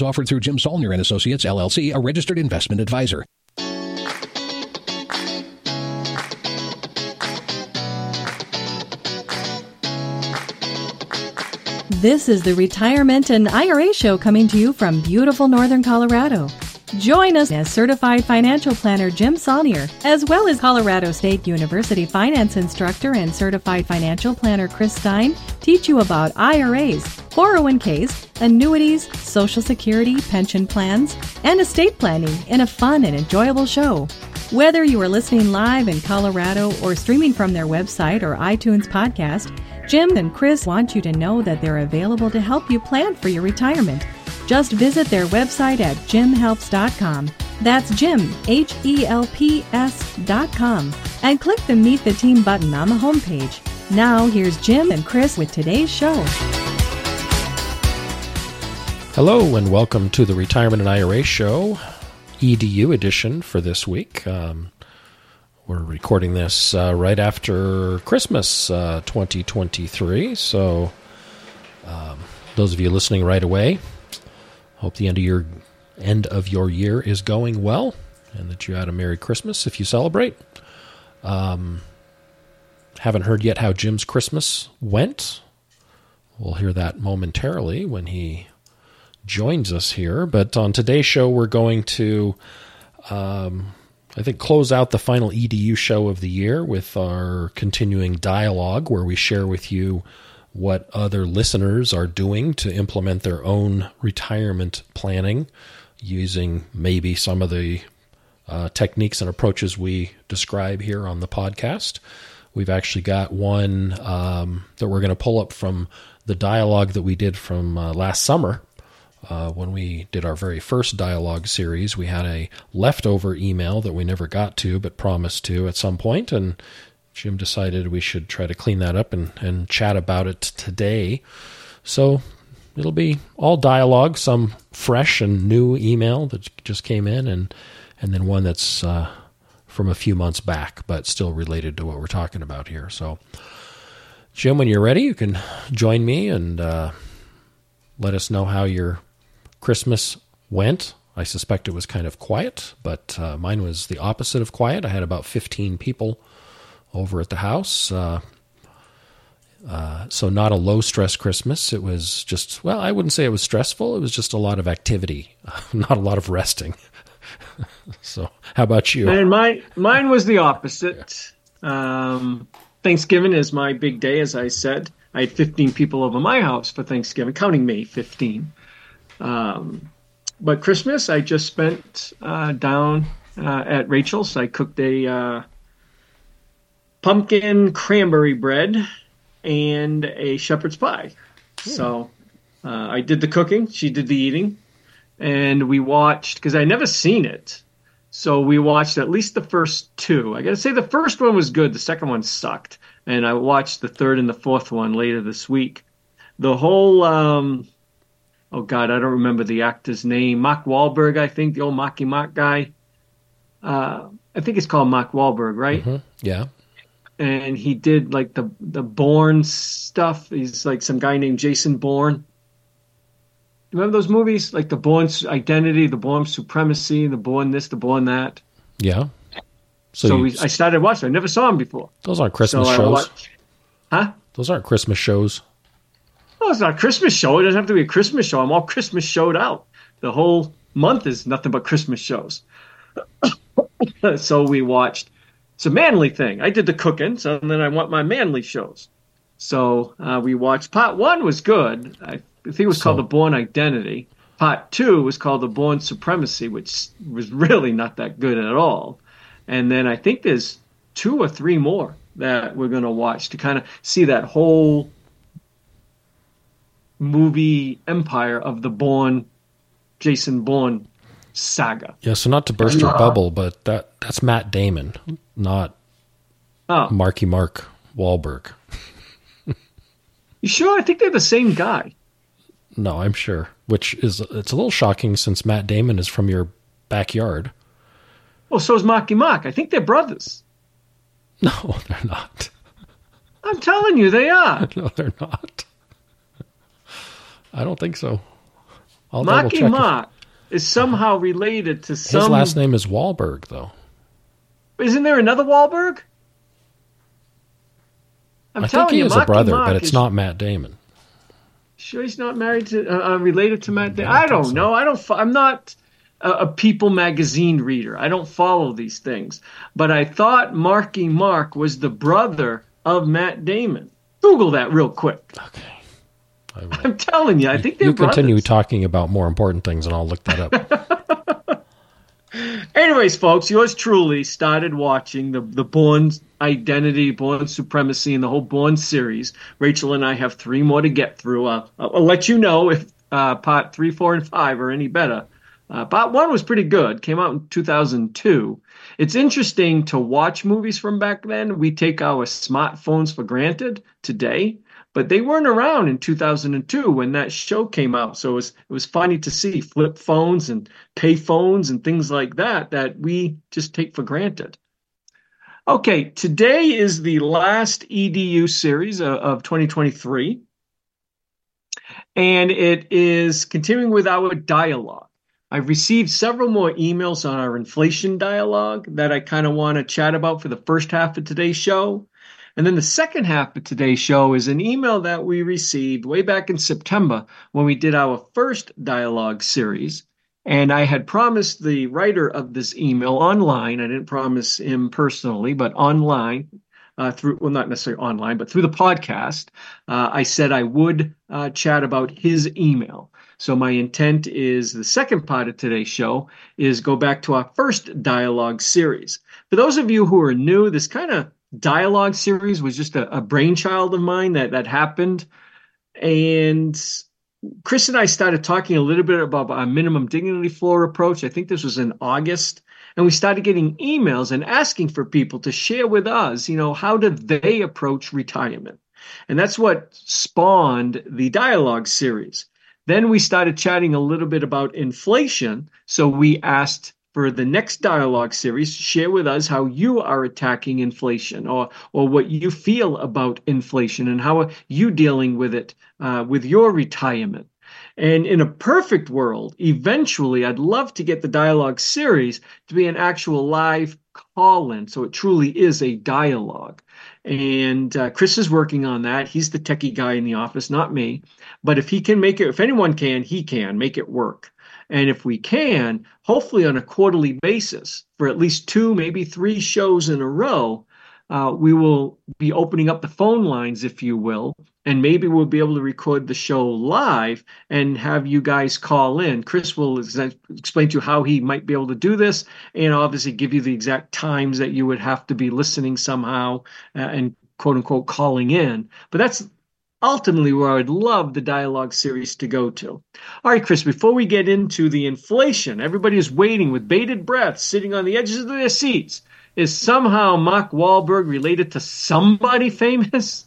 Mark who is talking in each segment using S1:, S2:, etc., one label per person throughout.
S1: offered through Jim Saulnier and Associates LLC, a registered investment advisor.
S2: This is the Retirement and IRA Show coming to you from beautiful northern Colorado. Join us as certified financial planner Jim Saulnier, as well as Colorado State University finance instructor and certified financial planner Chris Stein, teach you about IRAs, 401ks, annuities, Social Security, pension plans, and estate planning in a fun and enjoyable show. Whether you are listening live in Colorado or streaming from their website or iTunes podcast, Jim and Chris want you to know that they're available to help you plan for your retirement. Just visit their website at jimhelps.com. That's Jim, H E L P S.com, and click the Meet the Team button on the homepage. Now, here's Jim and Chris with today's show.
S3: Hello, and welcome to the Retirement and IRA Show, EDU edition for this week. Um, we're recording this uh, right after Christmas uh, 2023. So, um, those of you listening right away, hope the end of your end of your year is going well, and that you had a Merry Christmas if you celebrate. Um, haven't heard yet how Jim's Christmas went. We'll hear that momentarily when he joins us here. But on today's show, we're going to, um, I think, close out the final EDU show of the year with our continuing dialogue where we share with you what other listeners are doing to implement their own retirement planning using maybe some of the uh, techniques and approaches we describe here on the podcast. We've actually got one um, that we're going to pull up from the dialogue that we did from uh, last summer uh, when we did our very first dialogue series, we had a leftover email that we never got to, but promised to at some point, and Jim decided we should try to clean that up and, and chat about it today. So it'll be all dialogue, some fresh and new email that just came in, and and then one that's uh, from a few months back, but still related to what we're talking about here. So, Jim, when you're ready, you can join me and uh, let us know how you're Christmas went. I suspect it was kind of quiet, but uh, mine was the opposite of quiet. I had about 15 people over at the house. Uh, uh, so, not a low stress Christmas. It was just, well, I wouldn't say it was stressful. It was just a lot of activity, not a lot of resting. so, how about you?
S4: And mine, mine was the opposite. Um, Thanksgiving is my big day, as I said. I had 15 people over my house for Thanksgiving, counting me, 15. Um, but Christmas, I just spent uh, down uh, at Rachel's. I cooked a uh, pumpkin cranberry bread and a shepherd's pie. Hmm. So uh, I did the cooking, she did the eating, and we watched because I never seen it. So we watched at least the first two. I got to say the first one was good. The second one sucked, and I watched the third and the fourth one later this week. The whole um, oh god, I don't remember the actor's name. Mark Wahlberg, I think, the old Marky Mark guy. Uh, I think it's called Mark Wahlberg, right?
S3: Mm-hmm. Yeah.
S4: And he did like the the Bourne stuff. He's like some guy named Jason Bourne. Remember those movies, like the Bourne Identity, the Bourne Supremacy, the Bourne this, the Bourne that.
S3: Yeah.
S4: So, so you, we, I started watching. I never saw him before.
S3: Those aren't Christmas so shows. Watched,
S4: huh?
S3: Those aren't Christmas shows.
S4: Oh, it's not a Christmas show. It doesn't have to be a Christmas show. I'm all Christmas showed out. The whole month is nothing but Christmas shows. so we watched. It's a manly thing. I did the cooking, so then I want my manly shows. So uh, we watched. Part one was good. I think it was so, called The Bourne Identity. Part two was called The Bourne Supremacy, which was really not that good at all. And then I think there's two or three more that we're going to watch to kind of see that whole movie empire of the Bourne Jason Bourne saga.
S3: Yeah, so not to burst your bubble, but that that's Matt Damon, not
S4: Oh,
S3: Marky Mark Wahlberg.
S4: you sure? I think they're the same guy.
S3: No, I'm sure. Which is it's a little shocking since Matt Damon is from your backyard.
S4: Well, so is Marky Mark. I think they're brothers.
S3: No, they're not.
S4: I'm telling you, they are.
S3: No, they're not. I don't think so. I'll
S4: Marky
S3: check. if-
S4: Mark is somehow related to some.
S3: His last name is Wahlberg, though.
S4: Isn't there another Wahlberg? I'm
S3: I think he
S4: you,
S3: is a brother,
S4: Mark
S3: but it's
S4: is-
S3: not Matt Damon.
S4: Sure, he's not married to, uh, uh, related to Matt. Damon.
S3: I
S4: I
S3: don't
S4: don't
S3: think so.
S4: know. I don't. I'm not a, a People magazine reader. I don't follow these things. But I thought Marky Mark was the brother of Matt Damon. Google that real quick.
S3: Okay.
S4: I'm telling you, I think they're
S3: You continue
S4: brothers.
S3: talking about more important things, and I'll look that up.
S4: Anyways, folks, yours truly started watching the the Bourne Identity, Bourne Supremacy, and the whole Bourne series. Rachel and I have three more to get through. Uh, I'll, I'll let you know if uh, part three, four, and five are any better. Uh, part one was pretty good. Came out in 2002. It's interesting to watch movies from back then. We take our smartphones for granted today, but they weren't around in 2002 when that show came out. So it was it was funny to see flip phones and pay phones and things like that that we just take for granted. Okay, today is the last EDU series of, of 2023, and it is continuing with our dialogue. I've received several more emails on our inflation dialogue that I kind of want to chat about for the first half of today's show. And then the second half of today's show is an email that we received way back in September when we did our first dialogue series. And I had promised the writer of this email online, I didn't promise him personally, but online, uh, through, well, not necessarily online, but through the podcast, uh, I said I would uh, chat about his email. So my intent is the second part of today's show is go back to our first dialogue series. For those of you who are new, this kind of dialogue series was just a, a brainchild of mine that that happened, and Chris and I started talking a little bit about our minimum dignity floor approach. I think this was in August. And we started getting emails and asking for people to share with us, you know, how did they approach retirement? And that's what spawned the dialogue series. Then we started chatting a little bit about inflation. So we asked for the next dialogue series, share with us how you are attacking inflation or, or what you feel about inflation and how are you dealing with it uh, with your retirement. And in a perfect world, eventually, I'd love to get the dialogue series to be an actual live call in. So it truly is a dialogue. And uh, Chris is working on that. He's the techie guy in the office, not me. But if he can make it, if anyone can, he can make it work. And if we can, hopefully on a quarterly basis for at least two, maybe three shows in a row, uh, we will be opening up the phone lines, if you will, and maybe we'll be able to record the show live and have you guys call in. Chris will ex- explain to you how he might be able to do this, and obviously give you the exact times that you would have to be listening somehow uh, and quote unquote calling in. But that's ultimately where I would love the dialogue series to go to. All right, Chris, before we get into the inflation, everybody is waiting with bated breath, sitting on the edges of their seats. Is somehow Mark Wahlberg related to somebody famous?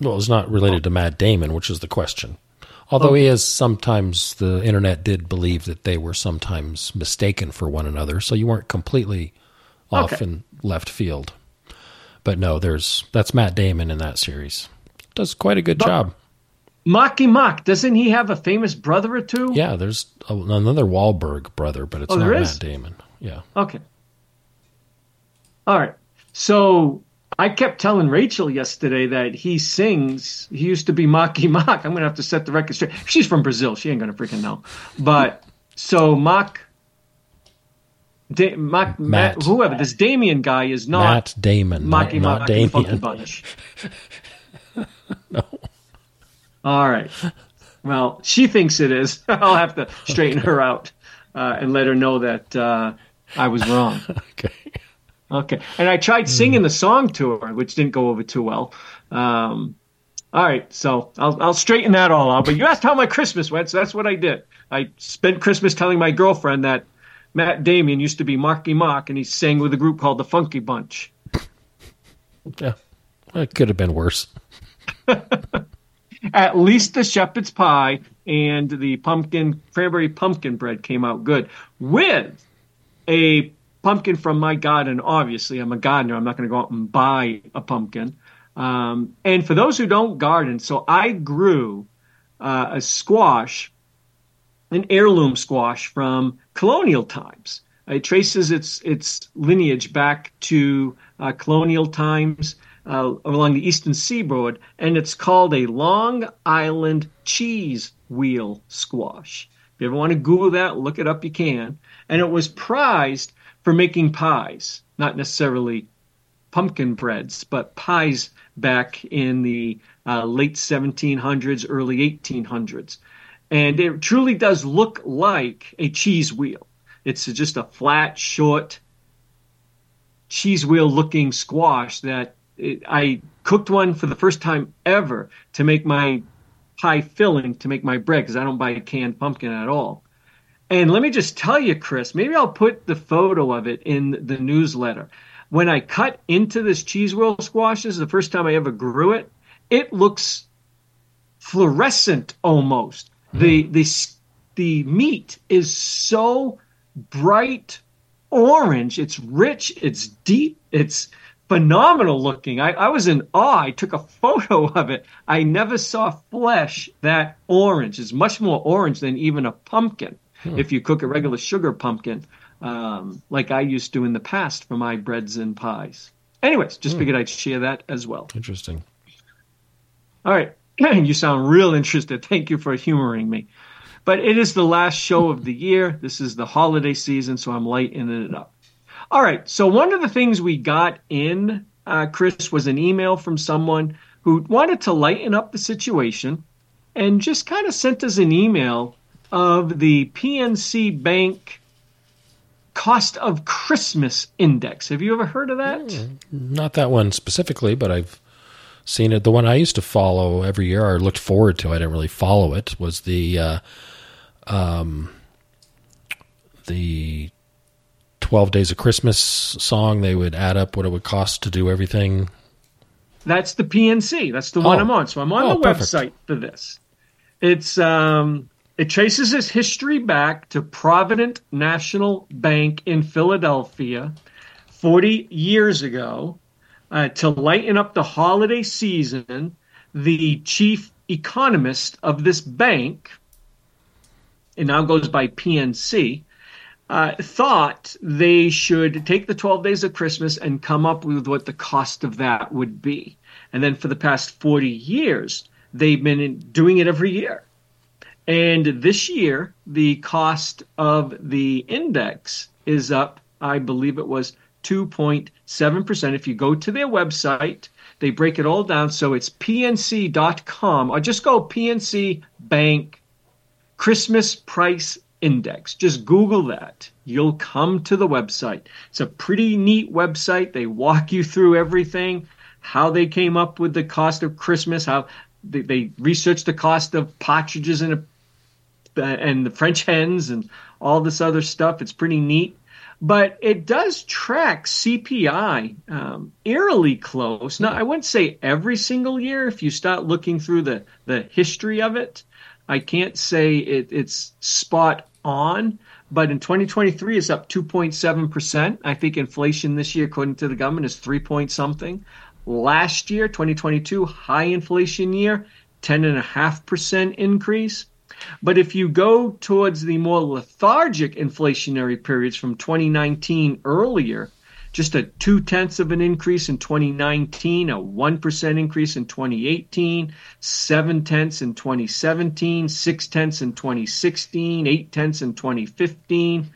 S3: Well, it's not related to Matt Damon, which is the question. Although he oh. is sometimes, the internet did believe that they were sometimes mistaken for one another, so you weren't completely off
S4: Okay.
S3: in left field. But no, there's that's Matt Damon in that series. Does quite a good job.
S4: Marky Mark, doesn't he have a famous brother or two?
S3: Yeah, there's a, another Wahlberg brother, but it's
S4: Oh,
S3: not Matt? Damon. Yeah.
S4: Okay. All right. So I kept telling Rachel yesterday that he sings. He used to be Marky Mark. I'm going to have to set the record straight. She's from Brazil. She ain't going to freaking know. But so Mark, da- Mark,
S3: Matt.
S4: Matt, whoever this Damien guy is not
S3: Matt Damon,
S4: Marky
S3: not,
S4: Mark
S3: not
S4: and the Funky
S3: Damien.
S4: Bunch. All right. Well, she thinks it is. I'll have to straighten her out uh, and let her know that uh, I was wrong.
S3: Okay.
S4: Okay. And I tried singing the song to her, which didn't go over too well. Um, All right, so I'll I'll straighten that all out. But you asked how my Christmas went, so that's what I did. I spent Christmas telling my girlfriend that Matt Damien used to be Marky Mark, and he sang with a group called the Funky Bunch.
S3: Yeah, it could have been worse.
S4: At least the shepherd's pie and the pumpkin cranberry pumpkin bread came out good with a pumpkin from my garden. Obviously, I'm a gardener. I'm not going to go out and buy a pumpkin. Um, and for those who don't garden, so I grew uh, a squash, an heirloom squash from colonial times. It traces its its lineage back to uh, colonial times uh, along the eastern seaboard, and it's called a Long Island cheese wheel squash. If you ever want to Google that, look it up, you can. And it was prized for making pies, not necessarily pumpkin breads, but pies back in the uh, late 1700s, early 1800s. And it truly does look like a cheese wheel. It's just a flat, short, cheese wheel looking squash that I cooked one for the first time ever to make my pie filling to make my bread because I don't buy canned pumpkin at all. And let me just tell you, Chris, maybe I'll put the photo of it in the newsletter. When I cut into this cheese wheel squash, this is the first time I ever grew it. It looks fluorescent almost. Mm. The the the meat is so bright orange. It's rich. It's deep. It's phenomenal looking. I, I was in awe. I took a photo of it. I never saw flesh that orange. It's much more orange than even a pumpkin. Hmm. If you cook a regular sugar pumpkin, um, like I used to in the past for my breads and pies. Anyways, just hmm. figured I'd share that as well.
S3: Interesting.
S4: All right. you sound real interested. Thank you for humoring me. But it is the last show of the year. This is the holiday season, so I'm lightening it up. All right. So one of the things we got in, uh, Chris, was an email from someone who wanted to lighten up the situation and just kind of sent us an email of the PNC Bank cost of Christmas index. Have you ever heard of that? Mm,
S3: not that one specifically, but I've seen it. The one I used to follow every year, or looked forward to, I didn't really follow it, was the uh, um, the 12 Days of Christmas song, they would add up what it would cost to do everything.
S4: That's the PNC. That's the one oh. I'm on. So I'm on oh, the perfect. website for this. It's um, it traces its history back to Provident National Bank in Philadelphia 40 years ago. Uh, to lighten up the holiday season, the chief economist of this bank, it now goes by PNC, uh, thought they should take the 12 days of Christmas and come up with what the cost of that would be. And then for the past 40 years, they've been doing it every year. And this year, the cost of the index is up, I believe it was 2.7%. If you go to their website, they break it all down. So it's pnc.com or just go PNC Bank Christmas Price index. Just Google that. You'll come to the website. It's a pretty neat website. They walk you through everything, how they came up with the cost of Christmas, how they, they researched the cost of partridges and, a, and the French hens and all this other stuff. It's pretty neat. But it does track CPI um, eerily close. Now, I wouldn't say every single year if you start looking through the, the history of it. I can't say it, it's spot on, but in 2023 it's up 2.7%. I think inflation this year, according to the government, is 3 point something. Last year, 2022, high inflation year, 10.5% increase. But if you go towards the more lethargic inflationary periods from 2019 earlier, just a two tenths of an increase in 2019, a 1% increase in 2018, seven tenths in 2017, six tenths in 2016, eight tenths in 2015.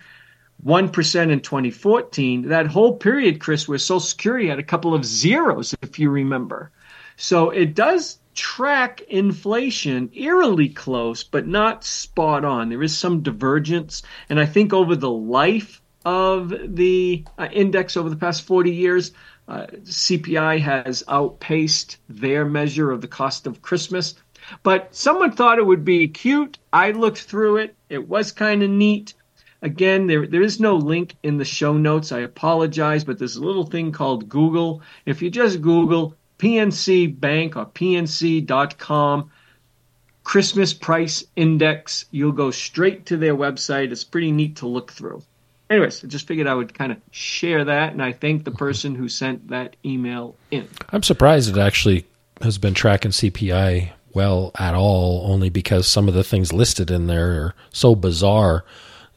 S4: 1% in 2014. That whole period, Chris, where Social Security had a couple of zeros, if you remember. So it does track inflation eerily close, but not spot on. There is some divergence. And I think over the life of the uh, index over the past 40 years, Uh, CPI has outpaced their measure of the cost of Christmas. But someone thought it would be cute. I looked through it. It was kind of neat. Again, there, there is no link in the show notes. I apologize, but there's a little thing called Google. If you just Google PNC Bank or PNC.com Christmas price index, you'll go straight to their website. It's pretty neat to look through. Anyways, I just figured I would kind of share that, and I thank the person who sent that email in.
S3: I'm surprised it actually has been tracking CPI well at all, only because some of the things listed in there are so bizarre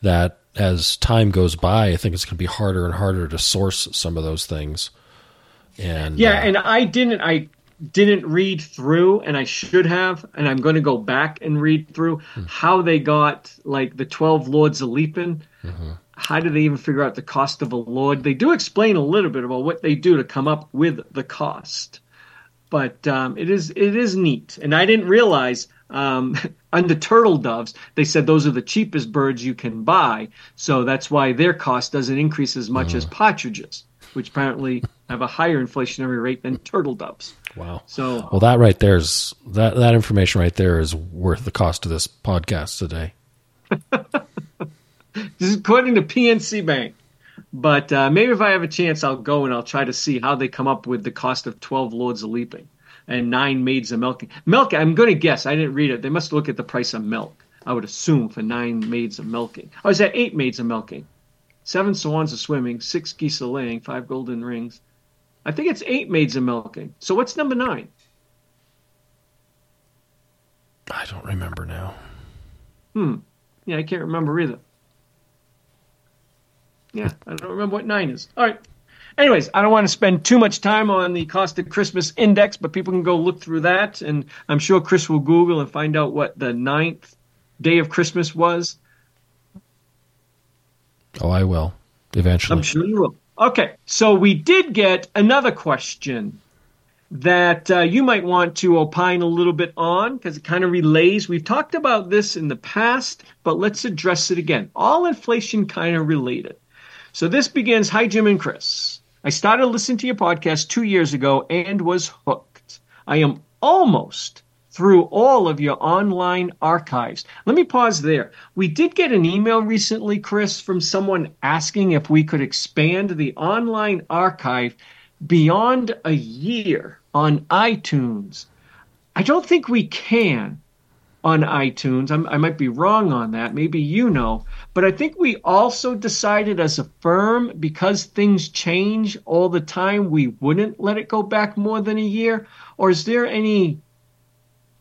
S3: that as time goes by, I think it's going to be harder and harder to source some of those things. And
S4: yeah,
S3: uh,
S4: and I didn't, I didn't read through, and I should have, and I'm going to go back and read through
S3: Hmm.
S4: how they got like the twelve lords of Leaping.
S3: Mm-hmm.
S4: How do they even figure out the cost of a lord? They do explain a little bit about what they do to come up with the cost, but um, it is it is neat, and I didn't realize um, under turtle doves they said those are the cheapest birds you can buy, so that's why their cost doesn't increase as much as partridges, which apparently have a higher inflationary rate than turtle doves.
S3: wow.
S4: So
S3: Well, that right there's that that information right there is worth the cost of this podcast today.
S4: this is according to PNC Bank. But uh, maybe if I have a chance, I'll go and I'll try to see how they come up with the cost of 12 lords of leaping and nine maids of milking. Milk, I'm going to guess. I didn't read it. They must look at the price of milk, I would assume, for nine maids of milking. Oh, is that eight maids of milking? Seven swans of swimming, six geese of laying, five golden rings. I think it's eight maids of milking. So what's number nine?
S3: I don't remember now. Hmm.
S4: Yeah, I can't remember either. Yeah, I don't remember what nine is. All right. Anyways, I don't want to spend too much time on the cost of Christmas index, but people can go look through that, and I'm sure Chris will Google and find out what the ninth day of Christmas was.
S3: Oh, I will eventually.
S4: I'm sure you will. Okay, so we did get another question that uh, you might want to opine a little bit on because it kind of relays. We've talked about this in the past, but let's address it again. All inflation kind of related. So this begins Hi, Jim and Chris. I started listening to your podcast two years ago and was hooked. I am almost through all of your online archives. Let me pause there. We did get an email recently, Chris, from someone asking if we could expand the online archive beyond a year on iTunes. I don't think we can on iTunes. I'm, I might be wrong on that. Maybe you know. But I think we also decided as a firm, because things change all the time, we wouldn't let it go back more than a year. Or is there any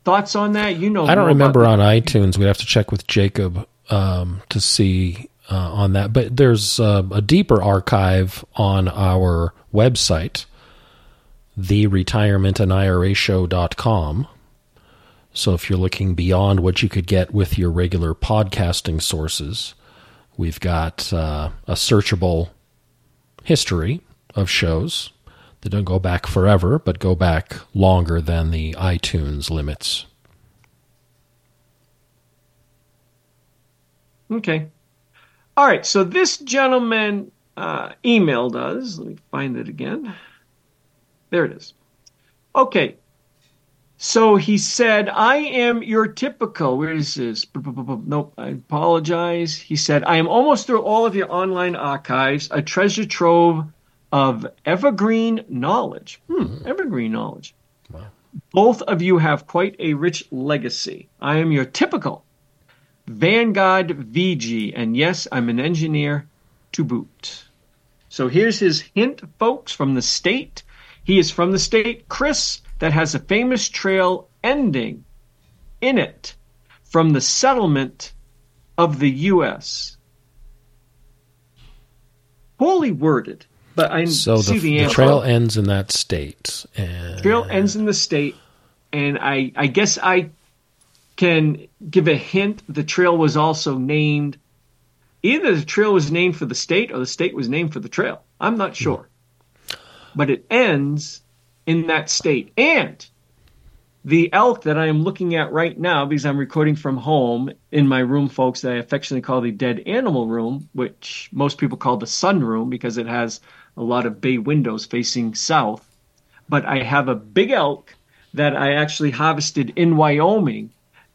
S4: thoughts on that? You know,
S3: I don't remember on iTunes. We'd have to check with Jacob um, to see uh, on that. But there's uh, a deeper archive on our website, theretirementandIRAshow.com. So if you're looking beyond what you could get with your regular podcasting sources, we've got uh, a searchable history of shows that don't go back forever, but go back longer than the iTunes limits.
S4: Okay. All right. So this gentleman uh, emailed us. Let me find it again. There it is. Okay. So he said, I am your typical. Where is this? Nope. I apologize. He said, I am almost through all of your online archives, a treasure trove of evergreen knowledge. Hmm, evergreen knowledge. Both of you have quite a rich legacy. I am your typical Vanguard VG, and yes, I'm an engineer to boot. So here's his hint, folks, from the state. He is from the state, Chris, that has a famous trail ending in it from the settlement of the U.S. Poorly worded, but I
S3: So
S4: see
S3: the,
S4: the,
S3: the trail ends in that state. And
S4: Trail ends in the state, and I, I guess I can give a hint. The trail was also named. Either the trail was named for the state, or the state was named for the trail. I'm not sure, hmm. but it ends in that state. And the elk that I am looking at right now, because I'm recording from home in my room, folks, that I affectionately call the dead animal room, which most people call the sun room because it has a lot of bay windows facing south. But I have a big elk that I actually harvested in Wyoming.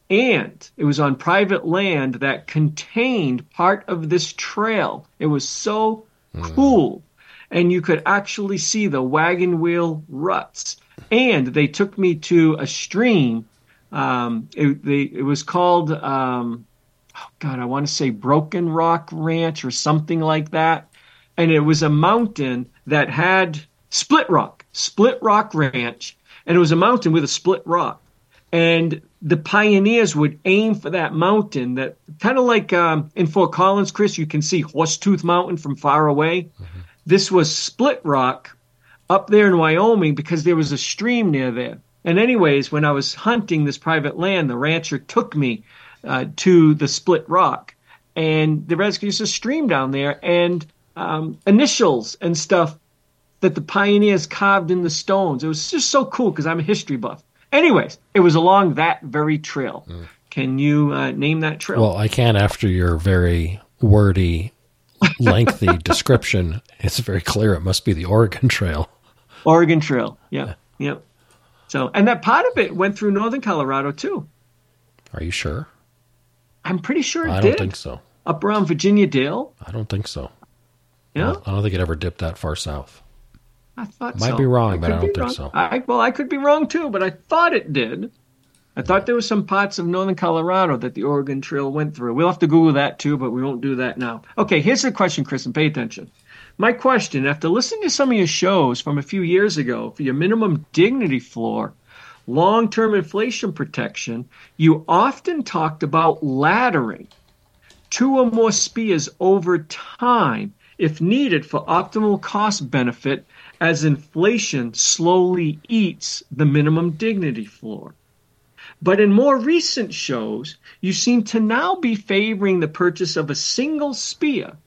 S4: And it was on private land that contained part of this trail. It was so mm. cool. And you could actually see the wagon wheel ruts and they took me to a stream. Um, it, they, it was called, um, oh God, I want to say Broken Rock Ranch or something like that. And it was a mountain that had split rock, split rock ranch. And it was a mountain with a split rock. And the pioneers would aim for that mountain that kind of like um, in Fort Collins, Chris, you can see Horsetooth Mountain from far away. Mm-hmm. This was split rock up there in Wyoming because there was a stream near there. And anyways, when I was hunting this private land, the rancher took me uh, to the Split Rock, and there was a stream down there, and um, initials and stuff that the pioneers carved in the stones. It was just so cool because I'm a history buff. Anyways, it was along that very trail. Mm. Can you uh, name that trail?
S3: Well, I can after your very wordy, lengthy description. It's very clear it must be the Oregon Trail.
S4: Oregon Trail. Yeah. Yeah. So, and that part of it went through northern Colorado too.
S3: Are you sure?
S4: I'm pretty sure it did.
S3: I don't think so.
S4: Up around Virginia Dale?
S3: I don't think so.
S4: Yeah?
S3: I don't, I don't think it ever dipped that far south.
S4: I thought so.
S3: Might
S4: so.
S3: be wrong,
S4: I
S3: but I don't think
S4: wrong.
S3: so.
S4: I, well, I could be wrong too, but I thought it did. I thought there was some parts of northern Colorado that the Oregon Trail went through. We'll have to Google that too, but we won't do that now. Okay, here's the question, Chris, and pay attention. My question after listening to some of your shows from a few years ago for your minimum dignity floor, long term inflation protection, you often talked about laddering two or more SPIAs over time if needed for optimal cost benefit as inflation slowly eats the minimum dignity floor. But in more recent shows, you seem to now be favoring the purchase of a single SPIA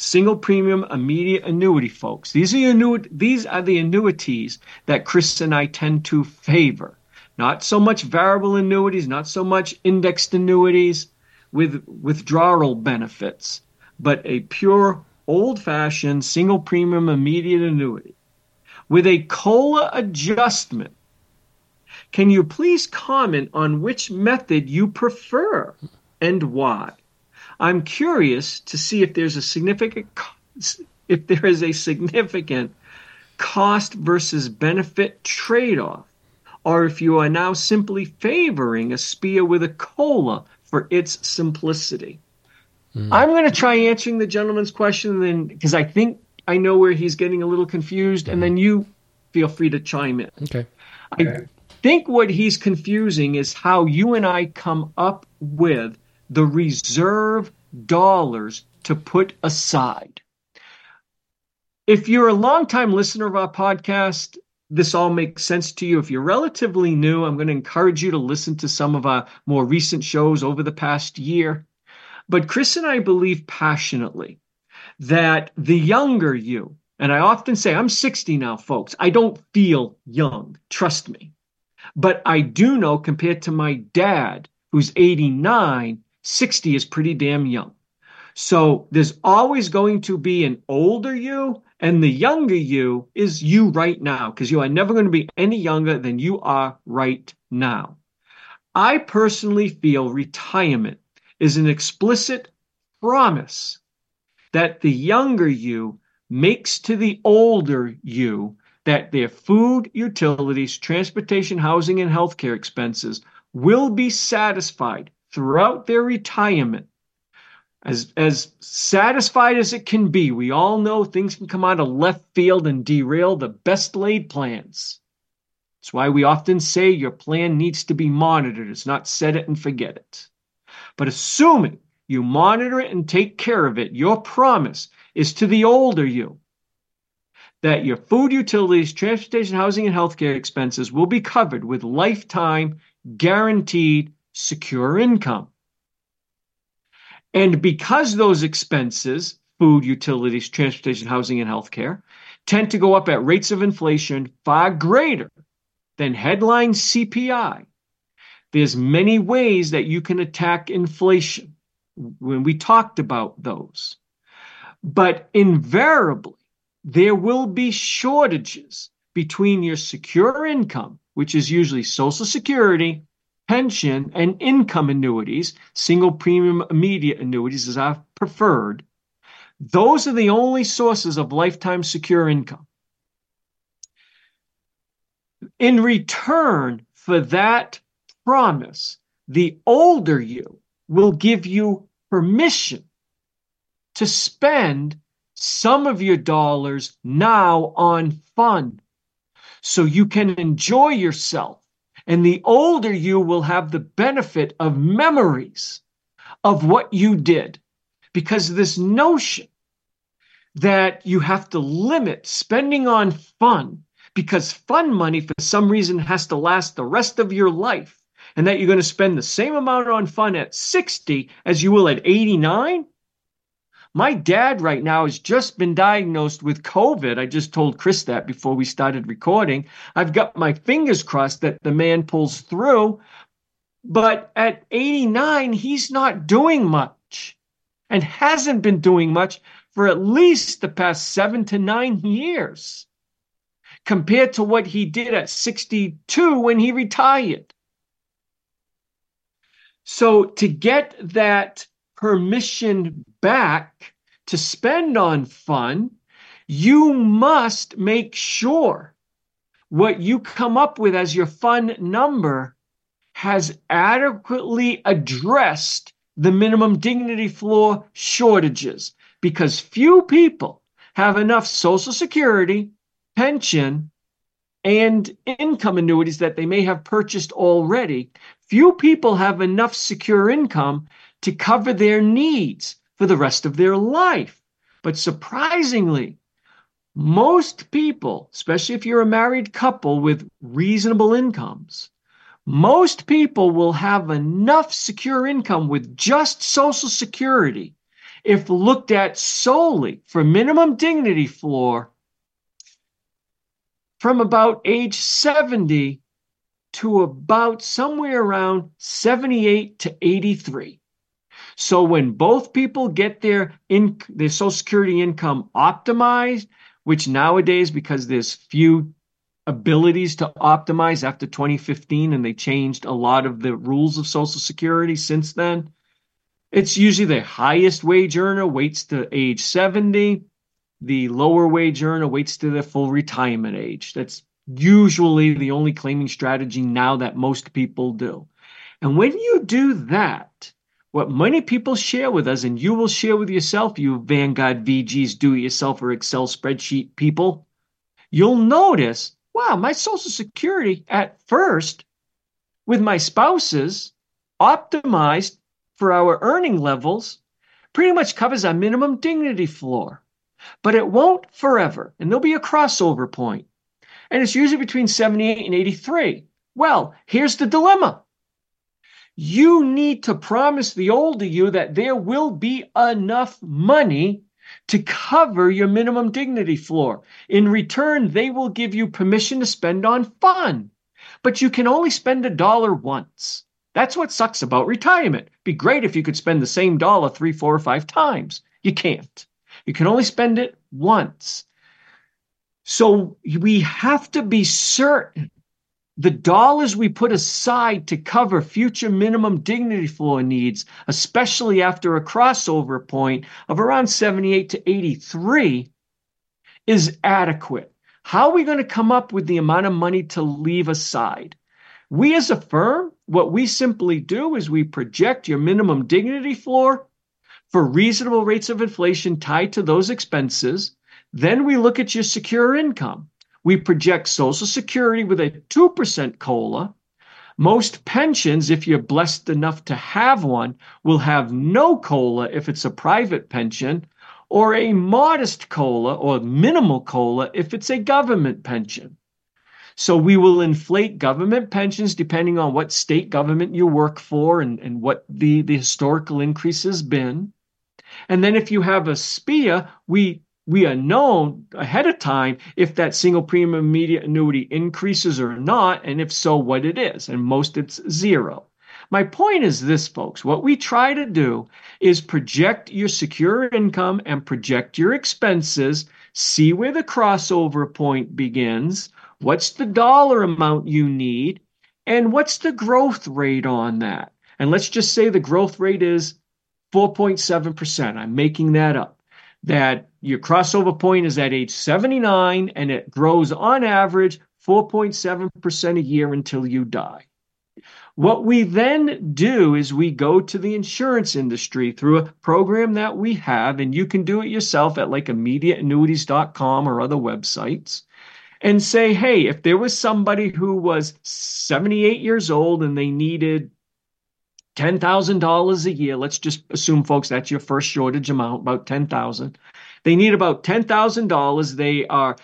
S4: single premium immediate annuity folks. These are, annu- these are the annuities that Chris and I tend to favor. Not so much variable annuities, not so much indexed annuities with withdrawal benefits, but a pure old fashioned single premium immediate annuity with a COLA adjustment. Can you please comment on which method you prefer and why? I'm curious to see if there's a significant if there is a significant cost versus benefit trade-off or if you are now simply favoring a SPIA with a COLA for its simplicity. Mm. I'm going to try answering the gentleman's question then because I think I know where he's getting a little confused mm. and then you feel free to chime in.
S3: Okay.
S4: I think what he's confusing is how you and I come up with the reserve dollars to put aside. If you're a longtime listener of our podcast, this all makes sense to you. If you're relatively new, I'm going to encourage you to listen to some of our more recent shows over the past year. But Chris and I believe passionately that the younger you, and I often say, I'm 60 now, folks, I don't feel young, trust me. But I do know compared to my dad, who's 89, 60 is pretty damn young. So there's always going to be an older you, and the younger you is you right now, because you are never going to be any younger than you are right now. I personally feel retirement is an explicit promise that the younger you makes to the older you that their food, utilities, transportation, housing, and healthcare expenses will be satisfied throughout their retirement. As, as satisfied as it can be, we all know things can come out of left field and derail the best laid plans. That's why we often say your plan needs to be monitored. It's not set it and forget it. But assuming you monitor it and take care of it, your promise is to the older you that your food, utilities, transportation, housing, and healthcare expenses will be covered with lifetime guaranteed secure income. And because those expenses, food, utilities, transportation, housing, and healthcare, tend to go up at rates of inflation far greater than headline CPI. There's many ways that you can attack inflation when we talked about those. But invariably, there will be shortages between your secure income, which is usually Social Security, pension, and income annuities, single premium immediate annuities is our preferred. Those are the only sources of lifetime secure income. In return for that promise, the older you will give you permission to spend some of your dollars now on fun so you can enjoy yourself. And the older you will have the benefit of memories of what you did. Because this notion that you have to limit spending on fun because fun money for some reason has to last the rest of your life and that you're going to spend the same amount on fun at 60 as you will at 89? My dad right now has just been diagnosed with COVID. I just told Chris that before we started recording. I've got my fingers crossed that the man pulls through. But at 89, he's not doing much and hasn't been doing much for at least the past seven to nine years compared to what he did at 62 when he retired. So to get that permission back to spend on fun, you must make sure what you come up with as your fun number has adequately addressed the minimum dignity floor shortages because few people have enough social security, pension, and income annuities that they may have purchased already. Few people have enough secure income to cover their needs for the rest of their life. But surprisingly, most people, especially if you're a married couple with reasonable incomes, most people will have enough secure income with just Social Security if looked at solely for minimum dignity floor from about age 70 to about somewhere around 78 to 83. So when both people get their in, their social security income optimized, which nowadays because there's few abilities to optimize after 2015 and they changed a lot of the rules of social security since then, it's usually the highest wage earner waits to age 70, the lower wage earner waits to their full retirement age. That's usually the only claiming strategy now that most people do. And when you do that, what many people share with us, and you will share with yourself, you Vanguard VGs, do it yourself or Excel spreadsheet people, you'll notice wow, my Social Security at first with my spouses optimized for our earning levels pretty much covers our minimum dignity floor. But it won't forever, and there'll be a crossover point and it's usually between 78 and 83. Well, here's the dilemma. You need to promise the older you that there will be enough money to cover your minimum dignity floor. In return, they will give you permission to spend on fun, but you can only spend a dollar once. That's what sucks about retirement. Be great if you could spend the same dollar three, four, or five times. You can't. You can only spend it once. So we have to be certain the dollars we put aside to cover future minimum dignity floor needs, especially after a crossover point of around 78 to 83, is adequate. How are we going to come up with the amount of money to leave aside? We as a firm, what we simply do is we project your minimum dignity floor for reasonable rates of inflation tied to those expenses then we look at your secure income. We project Social Security with a 2% COLA. Most pensions, if you're blessed enough to have one, will have no COLA if it's a private pension, or a modest COLA or minimal COLA if it's a government pension. So we will inflate government pensions depending on what state government you work for and, and what the, the historical increase has been. And then if you have a SPIA, we we are known ahead of time if that single premium immediate annuity increases or not, and if so, what it is. And most it's zero. My point is this, folks. What we try to do is project your secure income and project your expenses, see where the crossover point begins, what's the dollar amount you need, and what's the growth rate on that. And let's just say the growth rate is 4.7%. I'm making that up that your crossover point is at age 79 and it grows on average 4.7% a year until you die. What we then do is we go to the insurance industry through a program that we have, and you can do it yourself at like immediateannuities.com or other websites, and say, hey, if there was somebody who was 78 years old and they needed $10,000 a year. Let's just assume, folks, that's your first shortage amount, about 10,000. They need about $10,000. They are,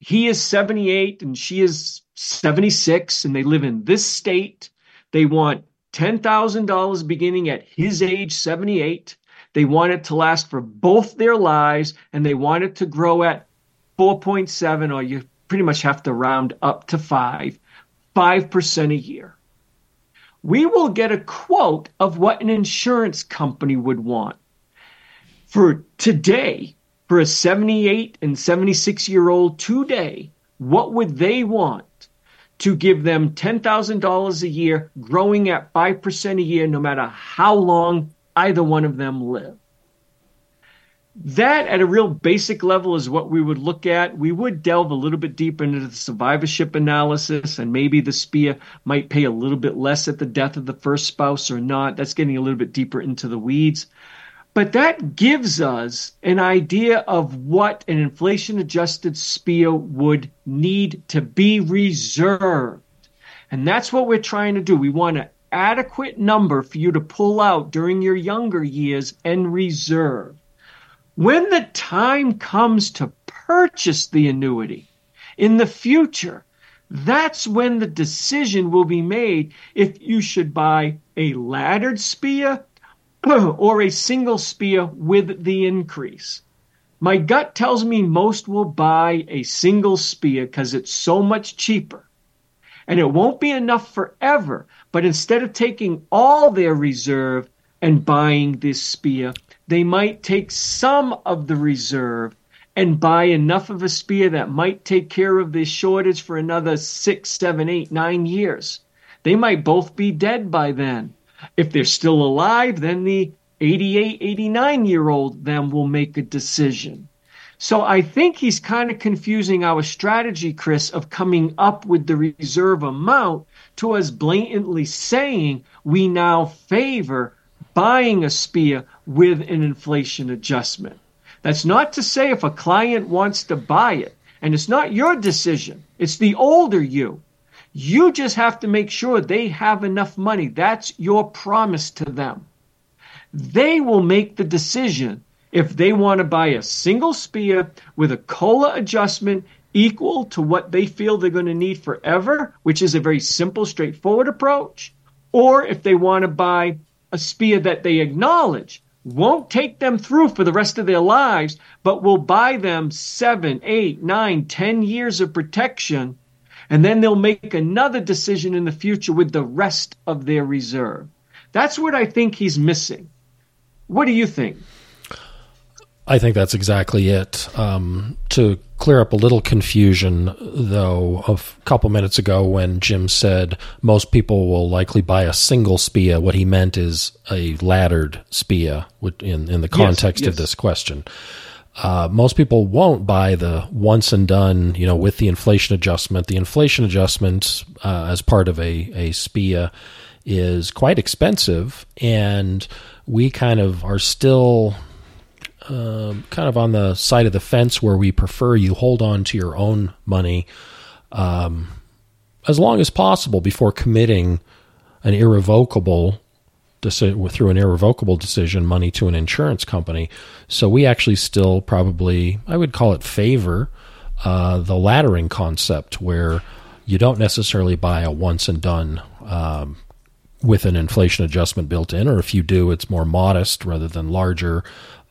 S4: he is 78 and she is 76, and they live in this state. They want $10,000 beginning at his age, 78. They want it to last for both their lives, and they want it to grow at 4.7, or you pretty much have to round up to 5, 5% a year we will get a quote of what an insurance company would want. For today, for a 78 and 76 year old today, what would they want to give them $10,000 a year, growing at 5% a year, no matter how long either one of them live? that at a real basic level is what we would look at. We would delve a little bit deeper into the survivorship analysis, and maybe the SPIA might pay a little bit less at the death of the first spouse or not. That's getting a little bit deeper into the weeds. But that gives us an idea of what an inflation adjusted SPIA would need to be reserved. And that's what we're trying to do. We want an adequate number for you to pull out during your younger years and reserve. When the time comes to purchase the annuity in the future, that's when the decision will be made if you should buy a laddered SPIA or a single SPIA with the increase. My gut tells me most will buy a single SPIA because it's so much cheaper. And it won't be enough forever, but instead of taking all their reserve and buying this SPIA, they might take some of the reserve and buy enough of a SPIA that might take care of this shortage for another six, seven, eight, nine years. They might both be dead by then. If they're still alive, then the 88, 89 year old then will make a decision. So I think he's kind of confusing our strategy, Chris, of coming up with the reserve amount to us blatantly saying we now favor buying a SPIA with an inflation adjustment. That's not to say if a client wants to buy it, and it's not your decision, it's the older you. You just have to make sure they have enough money. That's your promise to them. They will make the decision if they want to buy a single SPIA with a COLA adjustment equal to what they feel they're going to need forever, which is a very simple, straightforward approach, or if they want to buy a SPIA that they acknowledge won't take them through for the rest of their lives, but will buy them seven, eight, nine, ten years of protection. And then they'll make another decision in the future with the rest of their reserve. That's what I think he's missing. What do you think?
S3: I think that's exactly it. Um, to clear up a little confusion, though, a couple minutes ago when Jim said most people will likely buy a single SPIA, what he meant is a laddered SPIA in, in the context yes, yes. of this question. Uh, most people won't buy the once and done, you know, with the inflation adjustment. The inflation adjustment uh, as part of a, a SPIA is quite expensive, and we kind of are still um, kind of on the side of the fence where we prefer you hold on to your own money um, as long as possible before committing an irrevocable deci- through an irrevocable decision money to an insurance company. So we actually still probably I would call it favor uh, the laddering concept where you don't necessarily buy a once and done um, with an inflation adjustment built in, or if you do, it's more modest rather than larger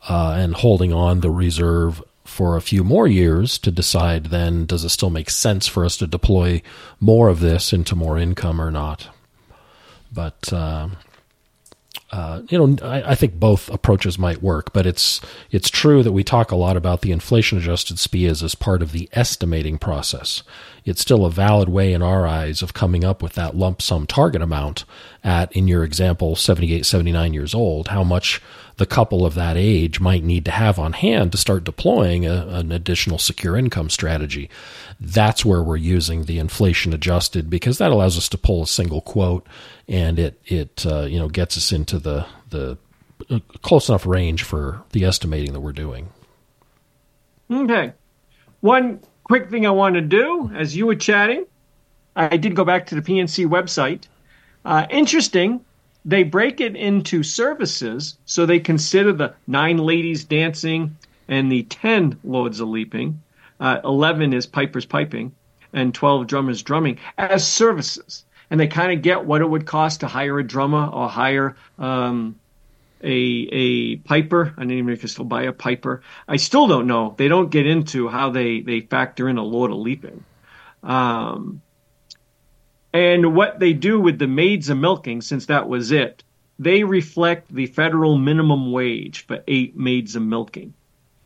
S3: uh, and holding on the reserve for a few more years to decide then does it still make sense for us to deploy more of this into more income or not. But uh, uh, you know, I, I, think both approaches might work, but it's it's true that we talk a lot about the inflation adjusted SPIAs as part of the estimating process. It's still a valid way in our eyes of coming up with that lump sum target amount at, in your example, 78, 79 years old, how much the couple of that age might need to have on hand to start deploying a, an additional secure income strategy. That's where we're using the inflation adjusted because that allows us to pull a single quote and it it uh, you know gets us into the the uh, close enough range for the estimating that we're doing.
S4: Okay, one quick thing I want to do as you were chatting, I did go back to the PNC website. Uh, interesting, they break it into services, so they consider the nine ladies dancing and the ten lords of leaping. Uh, Eleven is pipers piping, and twelve drummers drumming as services and they kind of get what it would cost to hire a drummer or hire um, a a piper. I didn't even know if you could still buy a piper. I still don't know. They don't get into how they they factor in a Lord of Leaping. Um, and what they do with the maids of milking, since that was it, they reflect the federal minimum wage for eight maids of milking.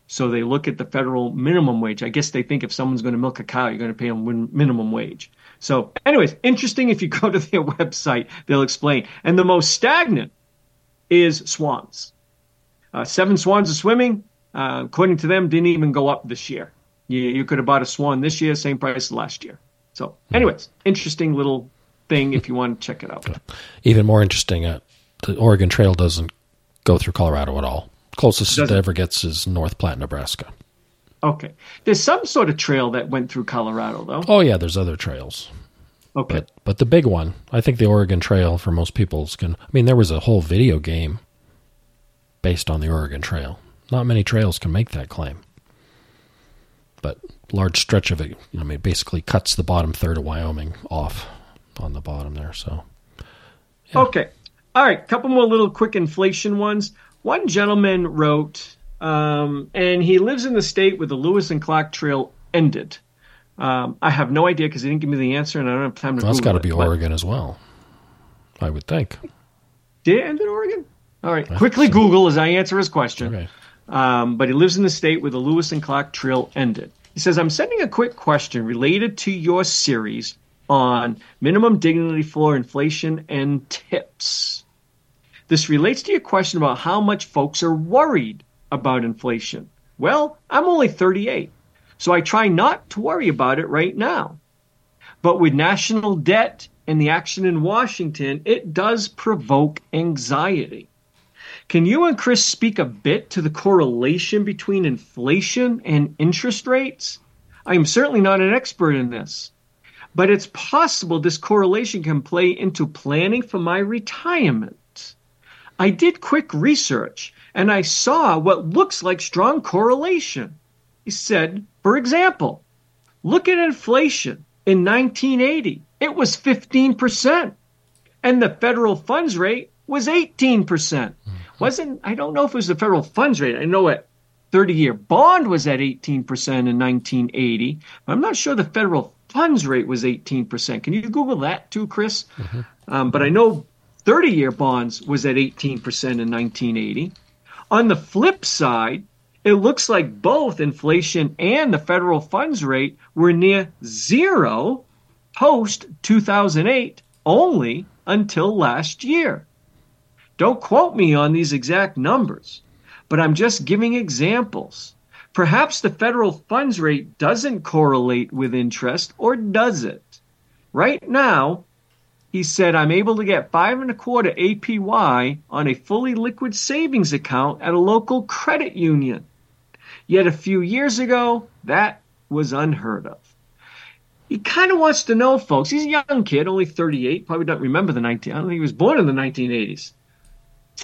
S4: So they look at the federal minimum wage. I guess they think if someone's going to milk a cow, you're going to pay them minimum wage. So, anyways, interesting. If you go to their website, they'll explain. And the most stagnant is swans. Uh, seven swans of swimming, uh, according to them, didn't even go up this year. You, you could have bought a swan this year, same price as last year. So, anyways, interesting little thing if you want to check it out.
S3: Even more interesting, uh, the Oregon Trail doesn't go through Colorado at all. Closest it ever gets is North Platte, Nebraska.
S4: Okay. There's some sort of trail that went through Colorado, though.
S3: Oh yeah, there's other trails.
S4: Okay.
S3: But, but the big one, I think the Oregon Trail for most people is going. I mean, there was a whole video game based on the Oregon Trail. Not many trails can make that claim. But large stretch of it, I mean, basically cuts the bottom third of Wyoming off on the bottom there. So.
S4: Yeah. Okay. All right. Couple more little quick inflation ones. One gentleman wrote um, and he lives in the state where the Lewis and Clark Trail ended. Um, I have no idea because he didn't give me the answer, and I don't have time to.
S3: Well, that's got
S4: to
S3: be Oregon as well. I would think.
S4: Did it end in Oregon? All right, I quickly so. Google as I answer his question.
S3: Okay.
S4: Um, but he lives in the state where the Lewis and Clark Trail ended. He says, "I'm sending a quick question related to your series on minimum dignity for inflation and tips. This relates to your question about how much folks are worried about inflation? Well, I'm only 38, so I try not to worry about it right now. But with national debt and the action in Washington, it does provoke anxiety. Can you and Chris speak a bit to the correlation between inflation and interest rates? I am certainly not an expert in this, but it's possible this correlation can play into planning for my retirement. I did quick research and I saw what looks like strong correlation. He said, for example, look at inflation in 1980. It was 15%, and the federal funds rate was 18%. mm Wasn't I don't know if it was the federal funds rate. I know it 30 year bond was at 18% in 1980, but I'm not sure the federal funds rate was 18%. Can you Google that too, Chris? Mm-hmm. Um, but I know 30 year bonds was at 18% in 1980. On the flip side, it looks like both inflation and the federal funds rate were near zero post 2008 only until last year. Don't quote me on these exact numbers, but I'm just giving examples. Perhaps the federal funds rate doesn't correlate with interest, or does it? Right now, he said, I'm able to get five and a quarter APY on a fully liquid savings account at a local credit union. Yet a few years ago, that was unheard of. He kind of wants to know, folks. He's a young kid, only 38. Probably don't remember the 19. I don't think he was born in the 1980s.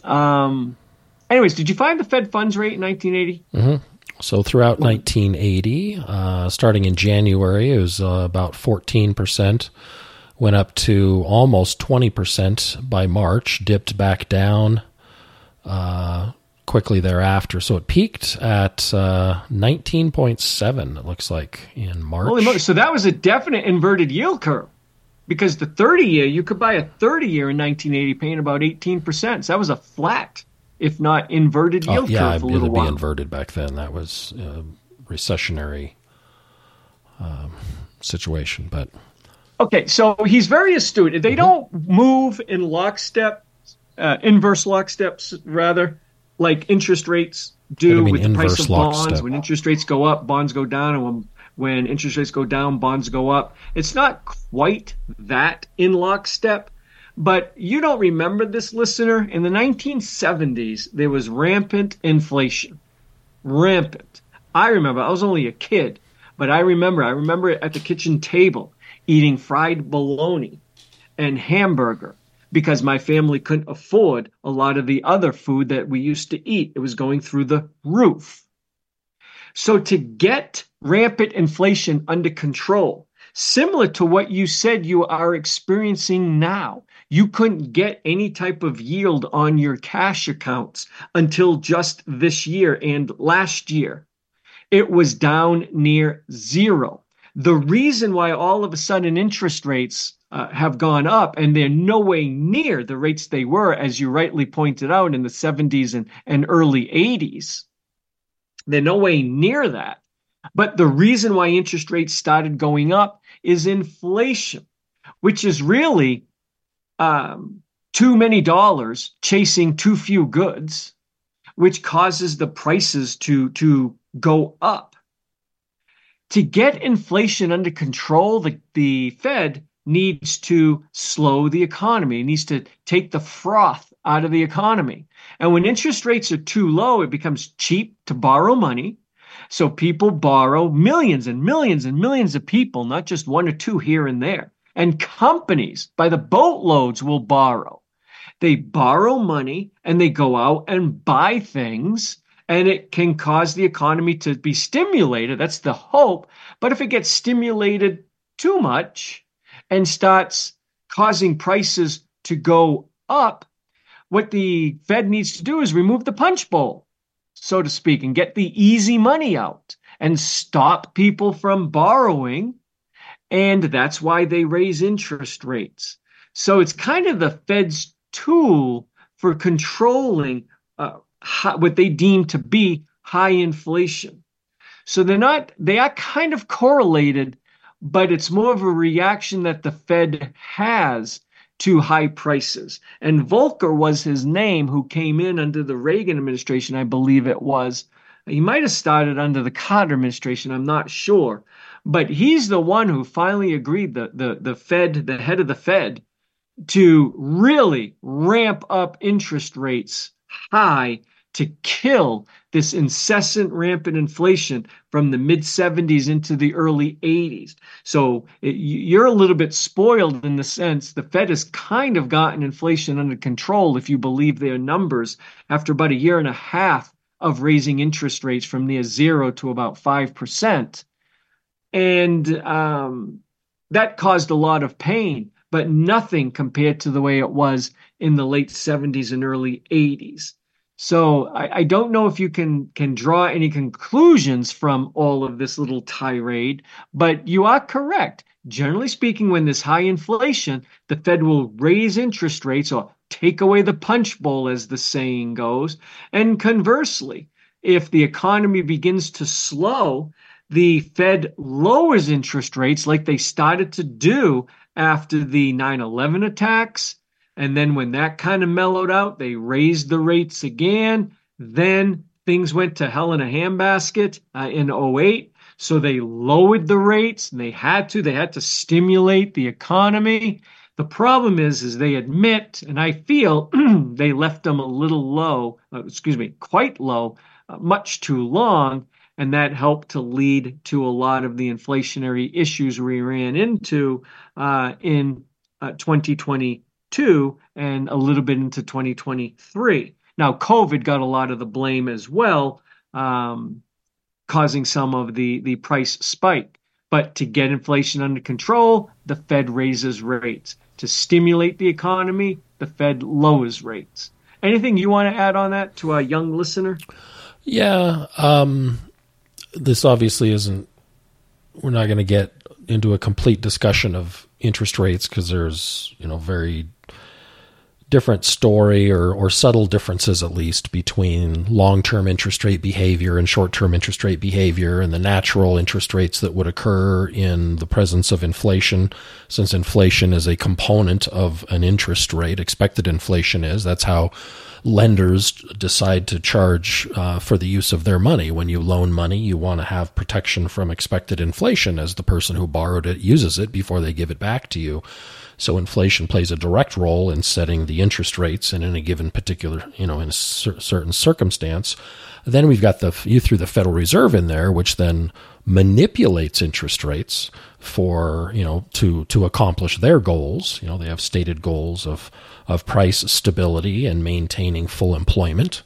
S4: Um. Anyways, did you find the Fed funds rate in 1980?
S3: Mm-hmm. So throughout 1980, uh, starting in January, it was uh, about 14 percent went up to almost 20% by March, dipped back down uh, quickly thereafter. So it peaked at uh, 19.7, it looks like, in March.
S4: So that was a definite inverted yield curve because the 30 year, you could buy a 30 year in 1980 paying about 18%. So that was a flat, if not inverted oh, yield
S3: oh, yeah,
S4: curve for a little
S3: it'd
S4: while.
S3: be inverted back then. That was a recessionary um, situation. But
S4: okay, so he's very astute. They mm-hmm. don't move in lockstep, uh, inverse locksteps, rather, like interest rates do with the price of bonds. When interest rates go up, bonds go down, and when when interest rates go down, bonds go up. It's not quite that in lockstep, but you don't remember this, listener. In the 1970s, there was rampant inflation. Rampant. I remember, I was only a kid, but I remember, I remember at the kitchen table eating fried bologna and hamburger because my family couldn't afford a lot of the other food that we used to eat. It was going through the roof. So to get rampant inflation under control, similar to what you said you are experiencing now, you couldn't get any type of yield on your cash accounts until just this year and last year. It was down near zero. The reason why all of a sudden interest rates uh, have gone up and they're no way near the rates they were, as you rightly pointed out, in the 70s and, and early 80s. They're no way near that. But the reason why interest rates started going up is inflation, which is really um, too many dollars chasing too few goods, which causes the prices to, to go up. To get inflation under control, the, the Fed needs to slow the economy, it needs to take the froth out of the economy. And when interest rates are too low, it becomes cheap to borrow money. So people borrow millions and millions and millions of people, not just one or two here and there. And companies by the boatloads will borrow. They borrow money and they go out and buy things and it can cause the economy to be stimulated. That's the hope. But if it gets stimulated too much and starts causing prices to go up, what the Fed needs to do is remove the punch bowl, so to speak, and get the easy money out and stop people from borrowing. And that's why they raise interest rates. So it's kind of the Fed's tool for controlling uh, what they deem to be high inflation. So they're not, they are kind of correlated, but it's more of a reaction that the Fed has to high prices. And Volcker was his name, who came in under the Reagan administration, I believe it was. He might have started under the Carter administration, I'm not sure. But he's the one who finally agreed, the, the, the Fed, the head of the Fed, to really ramp up interest rates high to kill this incessant rampant inflation from the mid 70s into the early 80s. So it, you're a little bit spoiled in the sense the Fed has kind of gotten inflation under control, if you believe their numbers, after about a year and a half of raising interest rates from near zero to about 5%. And um, that caused a lot of pain, but nothing compared to the way it was in the late 70s and early 80s. So I, I, don't know if you can can draw any conclusions from all of this little tirade, but you are correct. Generally speaking, when there's high inflation, the Fed will raise interest rates or take away the punch bowl, as the saying goes. And conversely, if the economy begins to slow, the Fed lowers interest rates like they started to do after the 9 11 attacks and then when that kind of mellowed out, they raised the rates again. Then things went to hell in a handbasket uh, in 08. So they lowered the rates and they had to. They had to stimulate the economy. The problem is, is they admit, and I feel they left them a little low, uh, excuse me, quite low, uh, much too long. And that helped to lead to a lot of the inflationary issues we ran into uh, in 2020 uh, 2022 and a little bit into 2023. Now, COVID got a lot of the blame as well, um, causing some of the, the price spike. But to get inflation under control, the Fed raises rates. To stimulate the economy, the Fed lowers rates. Anything you want to add on that to our young listener?
S3: Yeah. Um, this obviously isn't, we're not going to get into a complete discussion of interest rates because there's, you know, very different story or, or subtle differences at least between long-term interest rate behavior and short-term interest rate behavior and the natural interest rates that would occur in the presence of inflation. Since inflation is a component of an interest rate expected inflation is that's how lenders decide to charge uh, for the use of their money. When you loan money you want to have protection from expected inflation as the person who borrowed it uses it before they give it back to you so inflation plays a direct role in setting the interest rates and in any given particular, you know, in a cer- certain circumstance. Then we've got the you threw the Federal Reserve in there, which then manipulates interest rates for you know to to accomplish their goals. You know, they have stated goals of of price stability and maintaining full employment,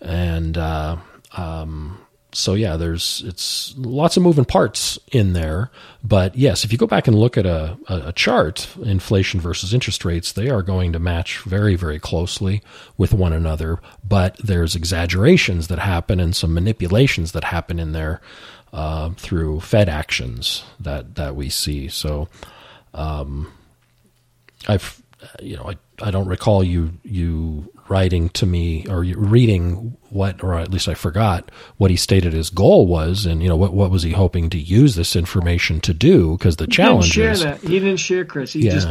S3: and uh, um, so yeah, there's it's lots of moving parts in there. But yes, if you go back and look at a, a, chart, inflation versus interest rates, they are going to match very, very closely with one another. But there's exaggerations that happen and some manipulations that happen in there uh, through Fed actions that that we see. So um, I've you know I, I don't recall you you writing to me or reading what, or at least I forgot what he stated his goal was, and you know what what was he hoping to use this information to do? Because the
S4: he
S3: challenge
S4: didn't
S3: is
S4: share that. he didn't share Chris. He yeah. just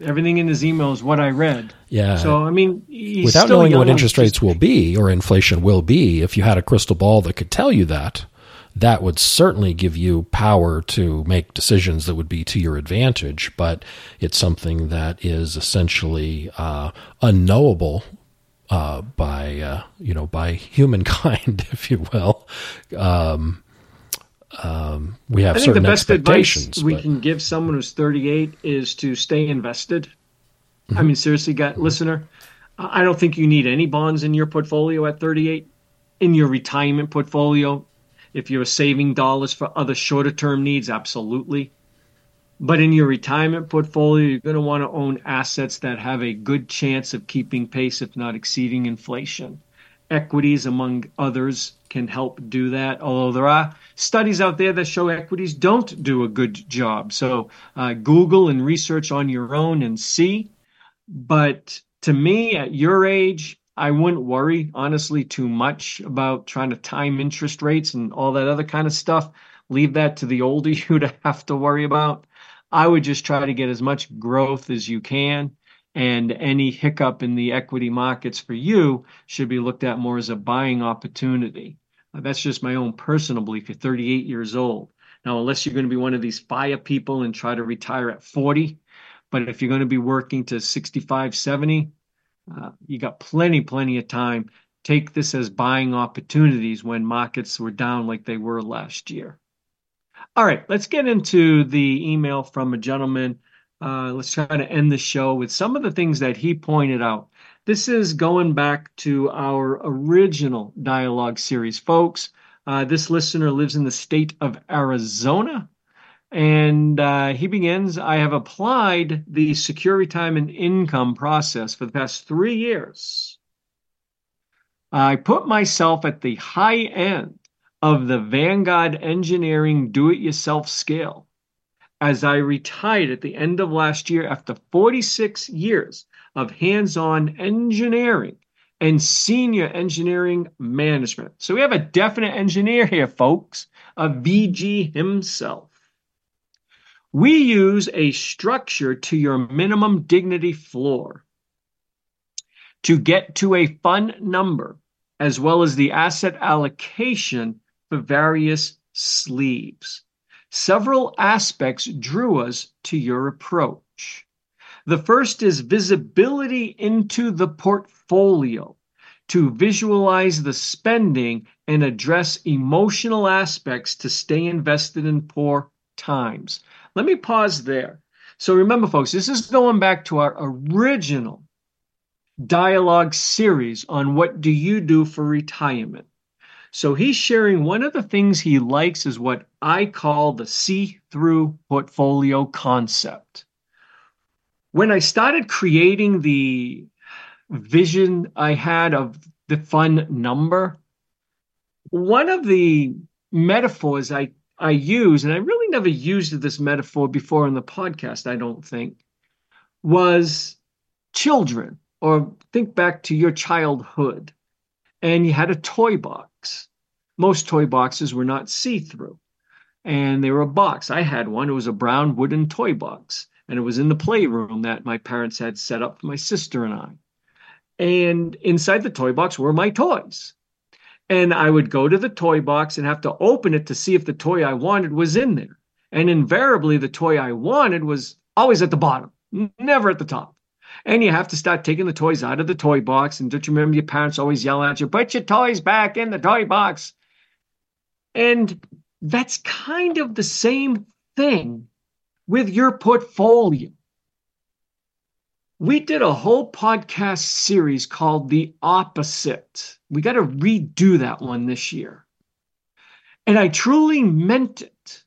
S4: everything in his email is what I read.
S3: Yeah.
S4: So I mean,
S3: without knowing what interest rates will be or inflation will be, if you had a crystal ball that could tell you that, that would certainly give you power to make decisions that would be to your advantage. But it's something that is essentially uh, unknowable uh, by uh, you know by humankind, if you will. Um, um, we have
S4: I think
S3: certain
S4: the best
S3: expectations.
S4: Advice we can give someone who's 38 is to stay invested. Mm-hmm. I mean, seriously, got mm-hmm. listener. I don't think you need any bonds in your portfolio at 38. In your retirement portfolio, if you're saving dollars for other shorter term needs, absolutely. But in your retirement portfolio, you're going to want to own assets that have a good chance of keeping pace, if not exceeding inflation. Equities, among others, can help do that, although there are studies out there that show equities don't do a good job. So uh, Google and research on your own and see. But to me, at your age, I wouldn't worry, honestly, too much about trying to time interest rates and all that other kind of stuff. Leave that to the older you to have to worry about. I would just try to get as much growth as you can. And any hiccup in the equity markets for you should be looked at more as a buying opportunity. Uh, that's just my own personal belief. You're 38 years old. Now, unless you're going to be one of these fire people and try to retire at 40, but if you're going to be working to 65, 70, uh, you got plenty, plenty of time. Take this as buying opportunities when markets were down like they were last year. All right, let's get into the email from a gentleman. Uh, let's try to end the show with some of the things that he pointed out. This is going back to our original dialogue series, folks. Uh, this listener lives in the state of Arizona. And uh, he begins I have applied the secure retirement income process for the past three years. I put myself at the high end of the Vanguard Engineering Do It Yourself scale as I retired at the end of last year after 46 years of hands on engineering and senior engineering management. So we have a definite engineer here, folks, a VG himself. We use a structure to your minimum dignity floor to get to a fund number as well as the asset allocation for various sleeves. Several aspects drew us to your approach. The first is visibility into the portfolio to visualize the spending and address emotional aspects to stay invested in poor times. Let me pause there. So remember, folks, this is going back to our original dialogue series on what do you do for retirement. So he's sharing one of the things he likes is what I call the see through portfolio concept. When I started creating the vision I had of the fun number. One of the metaphors I, I use, and I really never used this metaphor before in the podcast, I don't think, was children, or think back to your childhood, and you had a toy box. Most toy boxes were not see through, and they were a box. I had one, it was a brown wooden toy box, and it was in the playroom that my parents had set up for my sister and I. And inside the toy box were my toys. And I would go to the toy box and have to open it to see if the toy I wanted was in there. And invariably, the toy I wanted was always at the bottom, never at the top. And you have to start taking the toys out of the toy box. And don't you remember your parents always yelling at you, put your toys back in the toy box? And that's kind of the same thing with your portfolio. We did a whole podcast series called The Opposite. We got to redo that one this year. And I truly meant it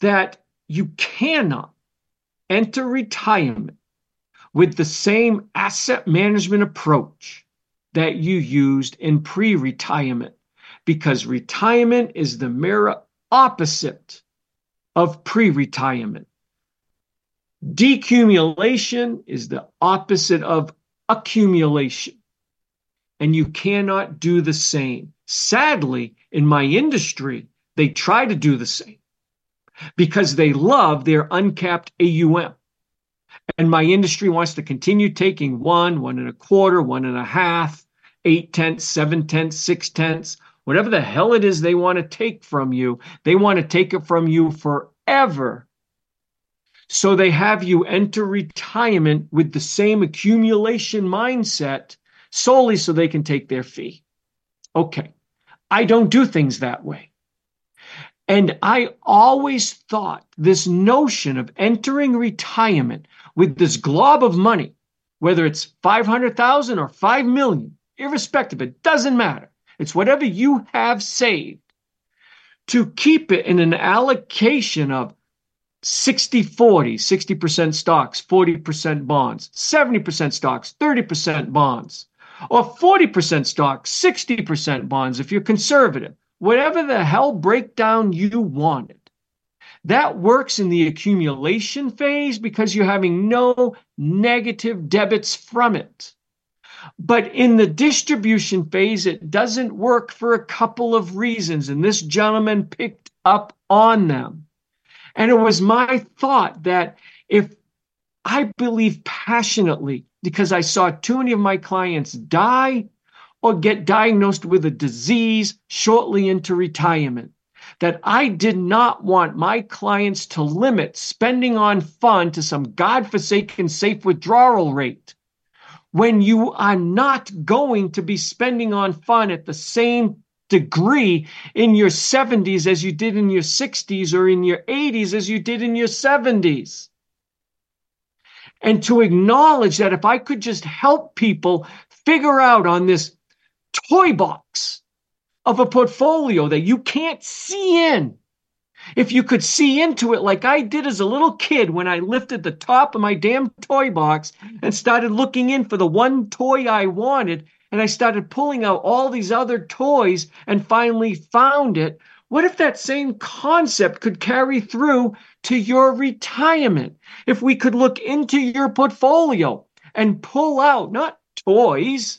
S4: that you cannot enter retirement with the same asset management approach that you used in pre retirement because retirement is the mirror opposite of pre retirement. Decumulation is the opposite of accumulation. And you cannot do the same. Sadly, in my industry, they try to do the same because they love their uncapped AUM. And my industry wants to continue taking one, one and a quarter, one and a half, eight tenths, seven tenths, six tenths, whatever the hell it is they want to take from you. They want to take it from you forever so they have you enter retirement with the same accumulation mindset solely so they can take their fee. Okay. I don't do things that way. And I always thought this notion of entering retirement with this glob of money, whether it's 500,000 or 5 million, irrespective, it doesn't matter. It's whatever you have saved to keep it in an allocation of 60 40, 60% stocks, 40% bonds, 70% stocks, 30% bonds, or 40% stocks, 60% bonds if you're conservative. Whatever the hell breakdown you wanted. That works in the accumulation phase because you're having no negative debits from it. But in the distribution phase, it doesn't work for a couple of reasons, and this gentleman picked up on them. And it was my thought that if I believe passionately, because I saw too many of my clients die or get diagnosed with a disease shortly into retirement, that I did not want my clients to limit spending on fun to some godforsaken safe withdrawal rate when you are not going to be spending on fun at the same degree in your 70s as you did in your 60s or in your 80s as you did in your 70s. And to acknowledge that if I could just help people figure out on this toy box of a portfolio that you can't see in, if you could see into it like I did as a little kid when I lifted the top of my damn toy box and started looking in for the one toy I wanted and I started pulling out all these other toys and finally found it. What if that same concept could carry through to your retirement? If we could look into your portfolio and pull out not toys,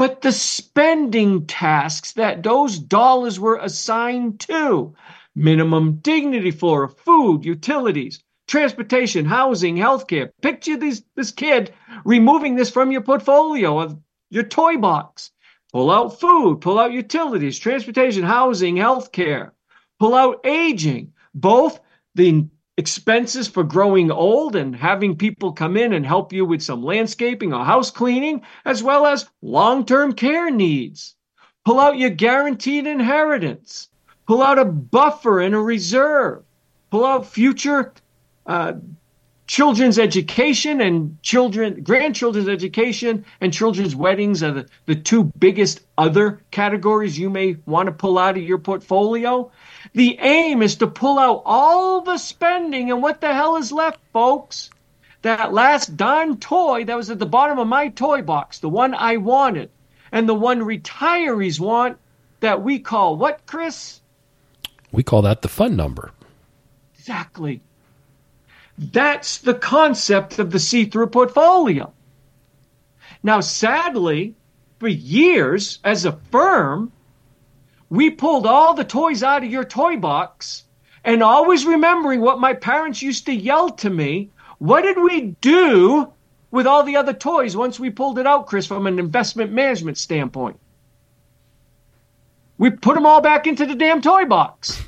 S4: but the spending tasks that those dollars were assigned to minimum dignity for food, utilities, transportation, housing, healthcare. Picture these, this kid removing this from your portfolio of your toy box. Pull out food, pull out utilities, transportation, housing, healthcare. Pull out aging, both the expenses for growing old and having people come in and help you with some landscaping or house cleaning, as well as long term care needs. Pull out your guaranteed inheritance. Pull out a buffer and a reserve. Pull out future uh, children's education and children grandchildren's education and children's weddings are the, the two biggest other categories you may want to pull out of your portfolio the aim is to pull out all the spending and what the hell is left folks that last darn toy that was at the bottom of my toy box, the one I wanted, and the one retirees want that we call what, Chris?
S3: We call that the fun number.
S4: Exactly. That's the concept of the see through portfolio. Now, sadly, for years as a firm, we pulled all the toys out of your toy box and always remembering what my parents used to yell to me. What did we do with all the other toys once we pulled it out, Chris, from an investment management standpoint? We put them all back into the damn toy box.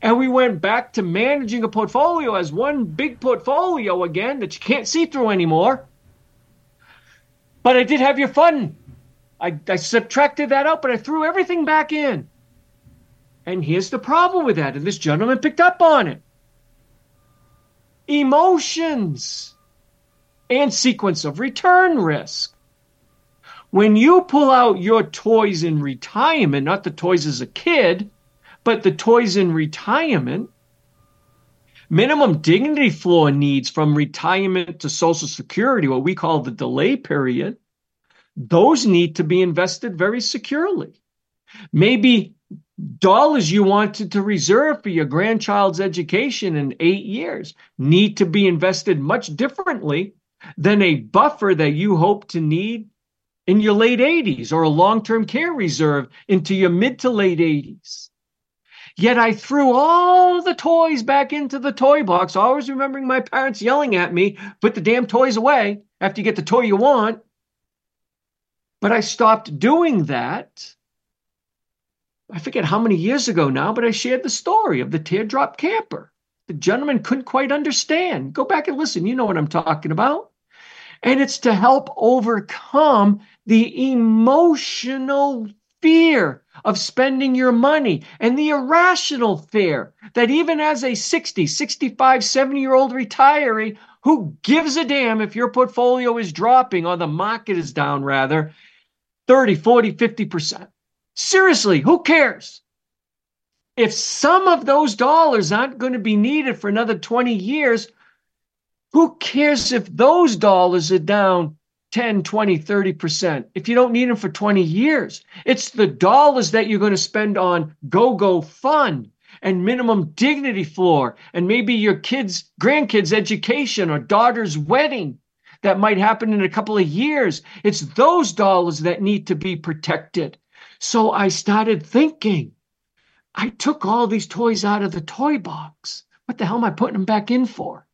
S4: And we went back to managing a portfolio as one big portfolio again that you can't see through anymore. But I did have your fun. I, I subtracted that out, but I threw everything back in. And here's the problem with that, and this gentleman picked up on it emotions and sequence of return risk. When you pull out your toys in retirement, not the toys as a kid, but the toys in retirement, minimum dignity floor needs from retirement to Social Security, what we call the delay period, those need to be invested very securely. Maybe dollars you wanted to reserve for your grandchild's education in eight years need to be invested much differently than a buffer that you hope to need in your late 80s or a long term care reserve into your mid to late 80s. Yet I threw all the toys back into the toy box, always remembering my parents yelling at me, put the damn toys away after you get the toy you want. But I stopped doing that. I forget how many years ago now, but I shared the story of the teardrop camper. The gentleman couldn't quite understand. Go back and listen. You know what I'm talking about. And it's to help overcome the emotional fear of spending your money and the irrational fear that even as a 60, 65, 70 year old retiree, who gives a damn if your portfolio is dropping or the market is down, rather, 30, 40, 50%. Seriously, who cares? If some of those dollars aren't going to be needed for another 20 years, who cares if those dollars are down 10, 20, 30% if you don't need them for 20 years? It's the dollars that you're going to spend on go go fun and minimum dignity floor and maybe your kids, grandkids' education or daughter's wedding that might happen in a couple of years. It's those dollars that need to be protected. So I started thinking, I took all these toys out of the toy box. What the hell am I putting them back in for?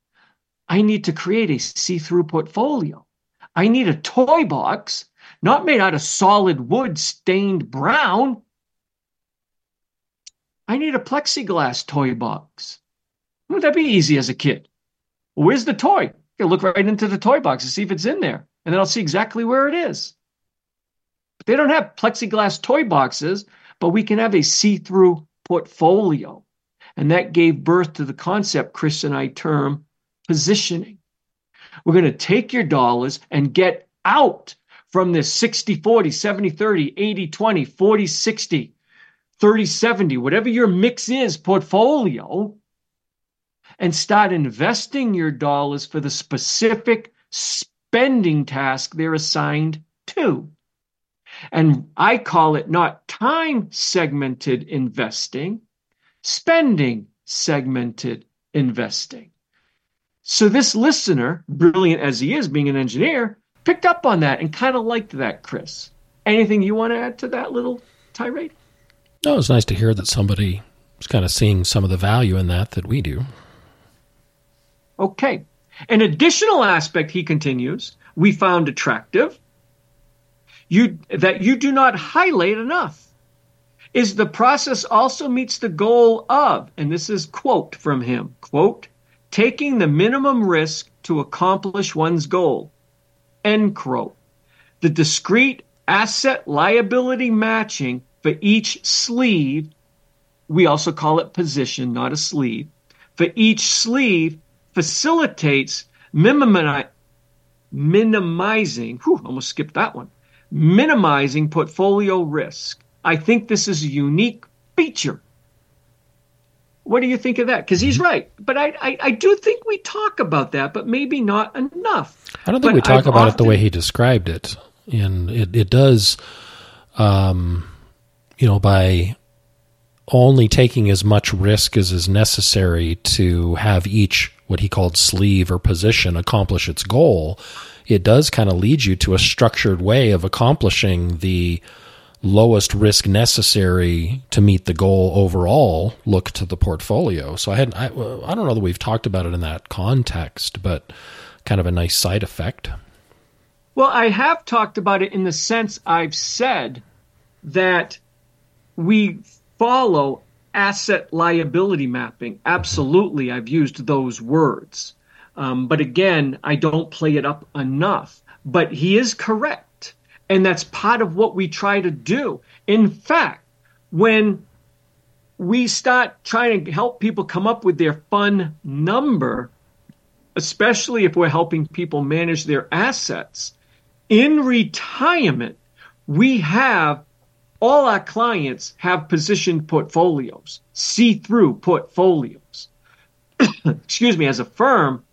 S4: I need to create a see through portfolio. I need a toy box, not made out of solid wood stained brown. I need a plexiglass toy box. Wouldn't that be easy as a kid? Where's the toy? I look right into the toy box to see if it's in there, and then I'll see exactly where it is. But they don't have plexiglass toy boxes, but we can have a see through portfolio. And that gave birth to the concept Chris and I term positioning. We're going to take your dollars and get out from this 60 40, 70 30, 80 20, 40 60, 30 70, whatever your mix is portfolio and start investing your dollars for the specific spending task they're assigned to. And I call it not time segmented investing, spending segmented investing. So this listener, brilliant as he is being an engineer, picked up on that and kind of liked that, Chris. Anything you want to add to that little tirade?
S3: No, it's nice to hear that somebody is kind of seeing some of the value in that that we do.
S4: Okay. An additional aspect, he continues, we found attractive you that you do not highlight enough is the process also meets the goal of, and this is quote from him, quote, taking the minimum risk to accomplish one's goal, end quote. The discrete asset liability matching for each sleeve, we also call it position, not a sleeve, for each sleeve facilitates minimizing, whew, almost skipped that one, minimizing portfolio risk. I think this is a unique feature What do you think of that? Because he's
S3: Mm-hmm.
S4: right. But I, I, I do think we talk about that, but maybe not enough.
S3: I don't think
S4: But
S3: we talk
S4: I've
S3: about it the way he described it, and it it does, um, you know, by only taking as much risk as is necessary to have each what he called sleeve or position accomplish its goal. It does kind of lead you to a structured way of accomplishing the lowest risk necessary to meet the goal overall look to the portfolio so i had I, I don't know that we've talked about it in that context but kind of a nice side effect
S4: Well, I have talked about it in the sense I've said that we follow asset liability mapping. Absolutely, I've used those words. Um, but again, I don't play it up enough. But he is correct. And that's part of what we try to do. In fact, when we start trying to help people come up with their fun number, especially if we're helping people manage their assets, in retirement, we have all our clients have positioned portfolios, see through portfolios. Excuse me, as a firm,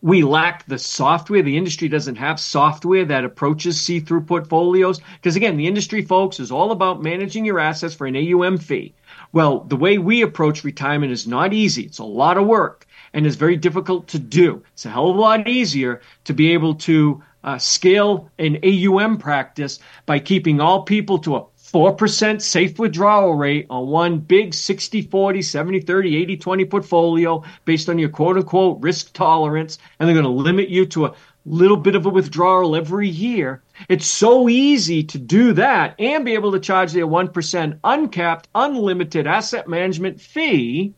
S4: we lack the software. The industry doesn't have software that approaches see through portfolios. Because again, the industry, folks, is all about managing your assets for an AUM fee. Well, the way we approach retirement is not easy. It's a lot of work and is very difficult to do. It's a hell of a lot easier to be able to uh, scale an AUM practice by keeping all people to a 4% safe withdrawal rate on one big 60 40, 70 30, 80 20 portfolio based on your quote unquote risk tolerance. And they're going to limit you to a little bit of a withdrawal every year. It's so easy to do that and be able to charge their 1% uncapped, unlimited asset management fee.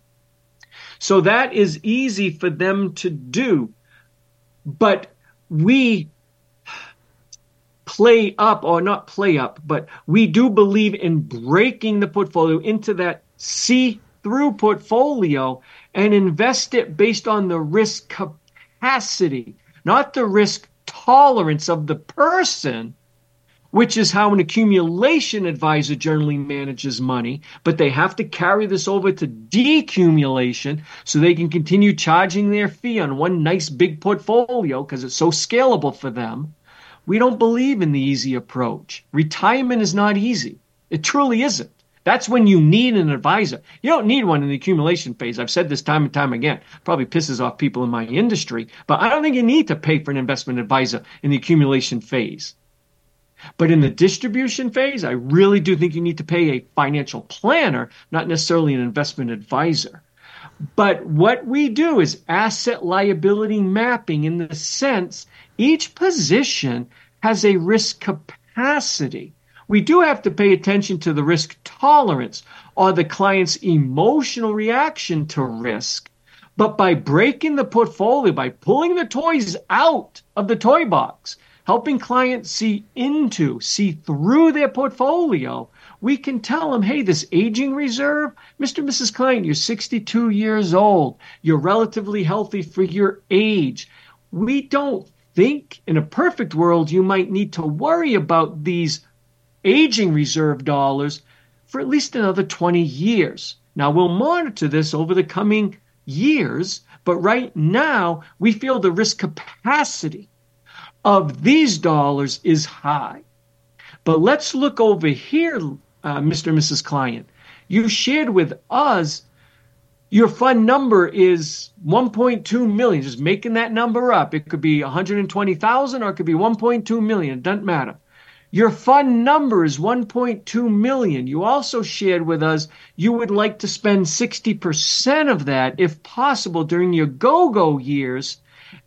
S4: So that is easy for them to do. But we play up or not play up, but we do believe in breaking the portfolio into that see through portfolio and invest it based on the risk capacity, not the risk tolerance of the person, which is how an accumulation advisor generally manages money. But they have to carry this over to decumulation so they can continue charging their fee on one nice big portfolio because it's so scalable for them. We don't believe in the easy approach. Retirement is not easy. It truly isn't. That's when you need an advisor. You don't need one in the accumulation phase. I've said this time and time again. Probably pisses off people in my industry, but I don't think you need to pay for an investment advisor in the accumulation phase. But in the distribution phase, I really do think you need to pay a financial planner, not necessarily an investment advisor. But what we do is asset liability mapping in the sense each position has a risk capacity. We do have to pay attention to the risk tolerance or the client's emotional reaction to risk. But by breaking the portfolio, by pulling the toys out of the toy box, helping clients see into, see through their portfolio, we can tell them, hey, this aging reserve, Mr. and Mrs. Client, you're 62 years old. You're relatively healthy for your age. We don't think in a perfect world you might need to worry about these aging reserve dollars for at least another 20 years. Now, we'll monitor this over the coming years, but right now we feel the risk capacity of these dollars is high. But let's look over here, uh, Mr. and Mrs. Client. You shared with us your fund number is 1.2 million. Just making that number up. It could be 120,000 or it could be 1.2 million. It doesn't matter. Your fund number is 1.2 million. You also shared with us you would like to spend 60% of that, if possible, during your go-go years.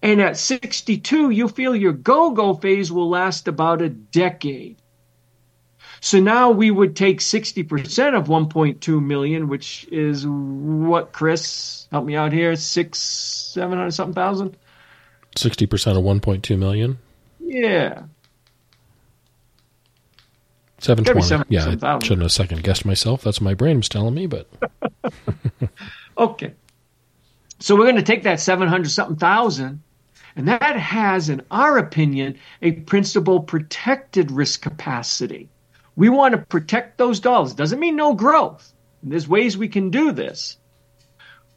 S4: And at 62, you feel your go-go phase will last about a decade. So now we would take 60% of 1.2 million, which is what, Chris? Help me out here. Six, 700 something thousand?
S3: 60% of 1.2 million?
S4: Yeah.
S3: 720.
S4: seven-
S3: yeah, I shouldn't have second guessed myself. That's what my brain was telling me, but
S4: Okay. So we're going to take that 700 something thousand, and that has, in our opinion, a principal protected risk capacity. We want to protect those dollars. Doesn't mean no growth. There's ways we can do this.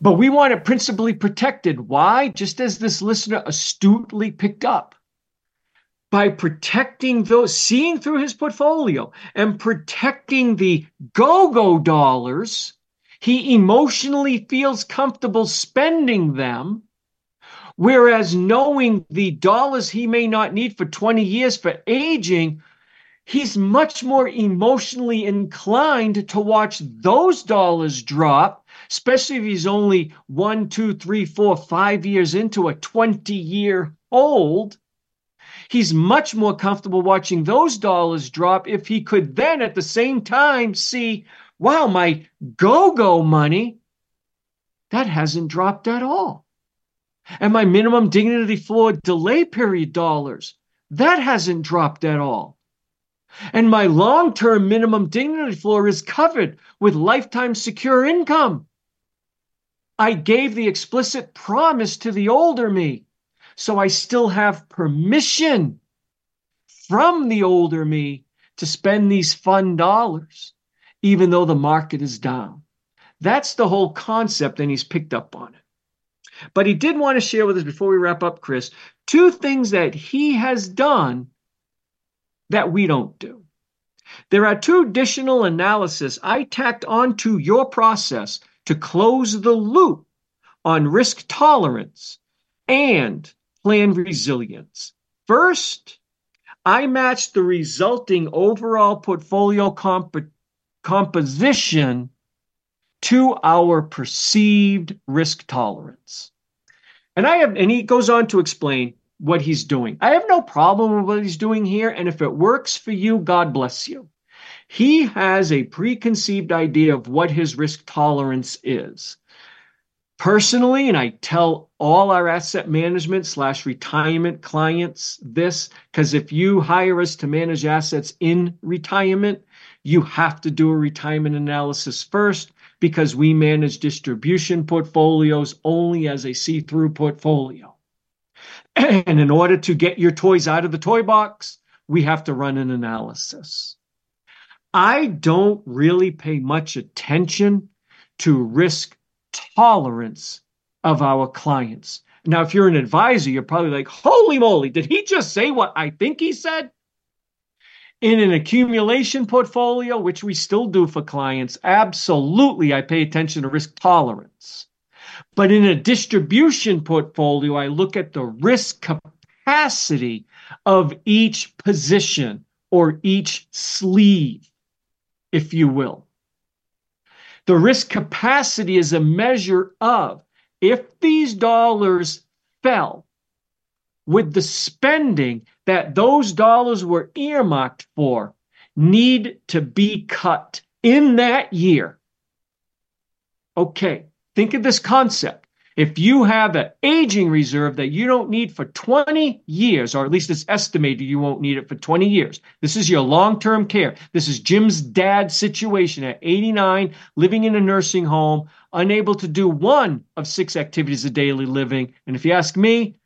S4: But we want it principally protected. Why? Just as this listener astutely picked up. By protecting those, seeing through his portfolio and protecting the go go dollars, he emotionally feels comfortable spending them. Whereas knowing the dollars he may not need for 20 years for aging, he's much more emotionally inclined to watch those dollars drop especially if he's only one, two, three, four, five years into a 20 year old. He's much more comfortable watching those dollars drop if he could then at the same time see, wow, my go go money, that hasn't dropped at all. And my minimum dignity floor delay period dollars, that hasn't dropped at all. And my long term minimum dignity floor is covered with lifetime secure income. I gave the explicit promise to the older me. So I still have permission from the older me to spend these fun dollars, even though the market is down. That's the whole concept, and he's picked up on it. But he did want to share with us before we wrap up, Chris, two things that he has done that we don't do. There are two additional analysis I tacked onto your process to close the loop on risk tolerance and plan resilience. First, I matched the resulting overall portfolio comp- composition to our perceived risk tolerance. And I have and he goes on to explain what he's doing. I have no problem with what he's doing here and if it works for you, God bless you. He has a preconceived idea of what his risk tolerance is. Personally, and I tell all our asset management slash retirement clients this, because if you hire us to manage assets in retirement, you have to do a retirement analysis first because we manage distribution portfolios only as a see through portfolio. And in order to get your toys out of the toy box, we have to run an analysis. I don't really pay much attention to risk tolerance of our clients. Now, if you're an advisor, you're probably like, holy moly, did he just say what I think he said? In an accumulation portfolio, which we still do for clients, absolutely I pay attention to risk tolerance. But in a distribution portfolio, I look at the risk capacity of each position or each sleeve if you will. The risk capacity is a measure of if these dollars fell, would the spending that those dollars were earmarked for need to be cut in that year? Okay, think of this concept. If you have an aging reserve that you don't need for 20 years, or at least it's estimated you won't need it for 20 years, this is your long term care. This is Jim's dad's situation at 89, living in a nursing home, unable to do one of six activities of daily living. And if you ask me,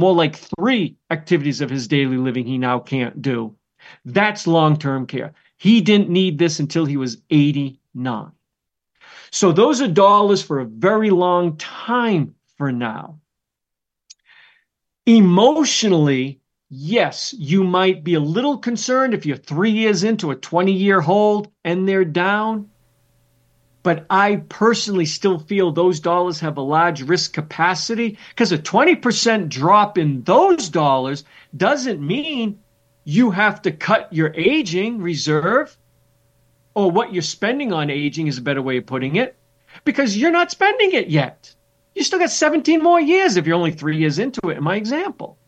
S4: more like three activities of his daily living he now can't do. That's long term care. He didn't need this until he was 89. So those are dollars for a very long time for now. Emotionally, yes, you might be a little concerned if you're three years into a 20 year hold and they're down. But I personally still feel those dollars have a large risk capacity because a 20% drop in those dollars doesn't mean you have to cut your aging reserve or what you're spending on aging is a better way of putting it because you're not spending it yet. You still got 17 more years if you're only three years into it, in my example.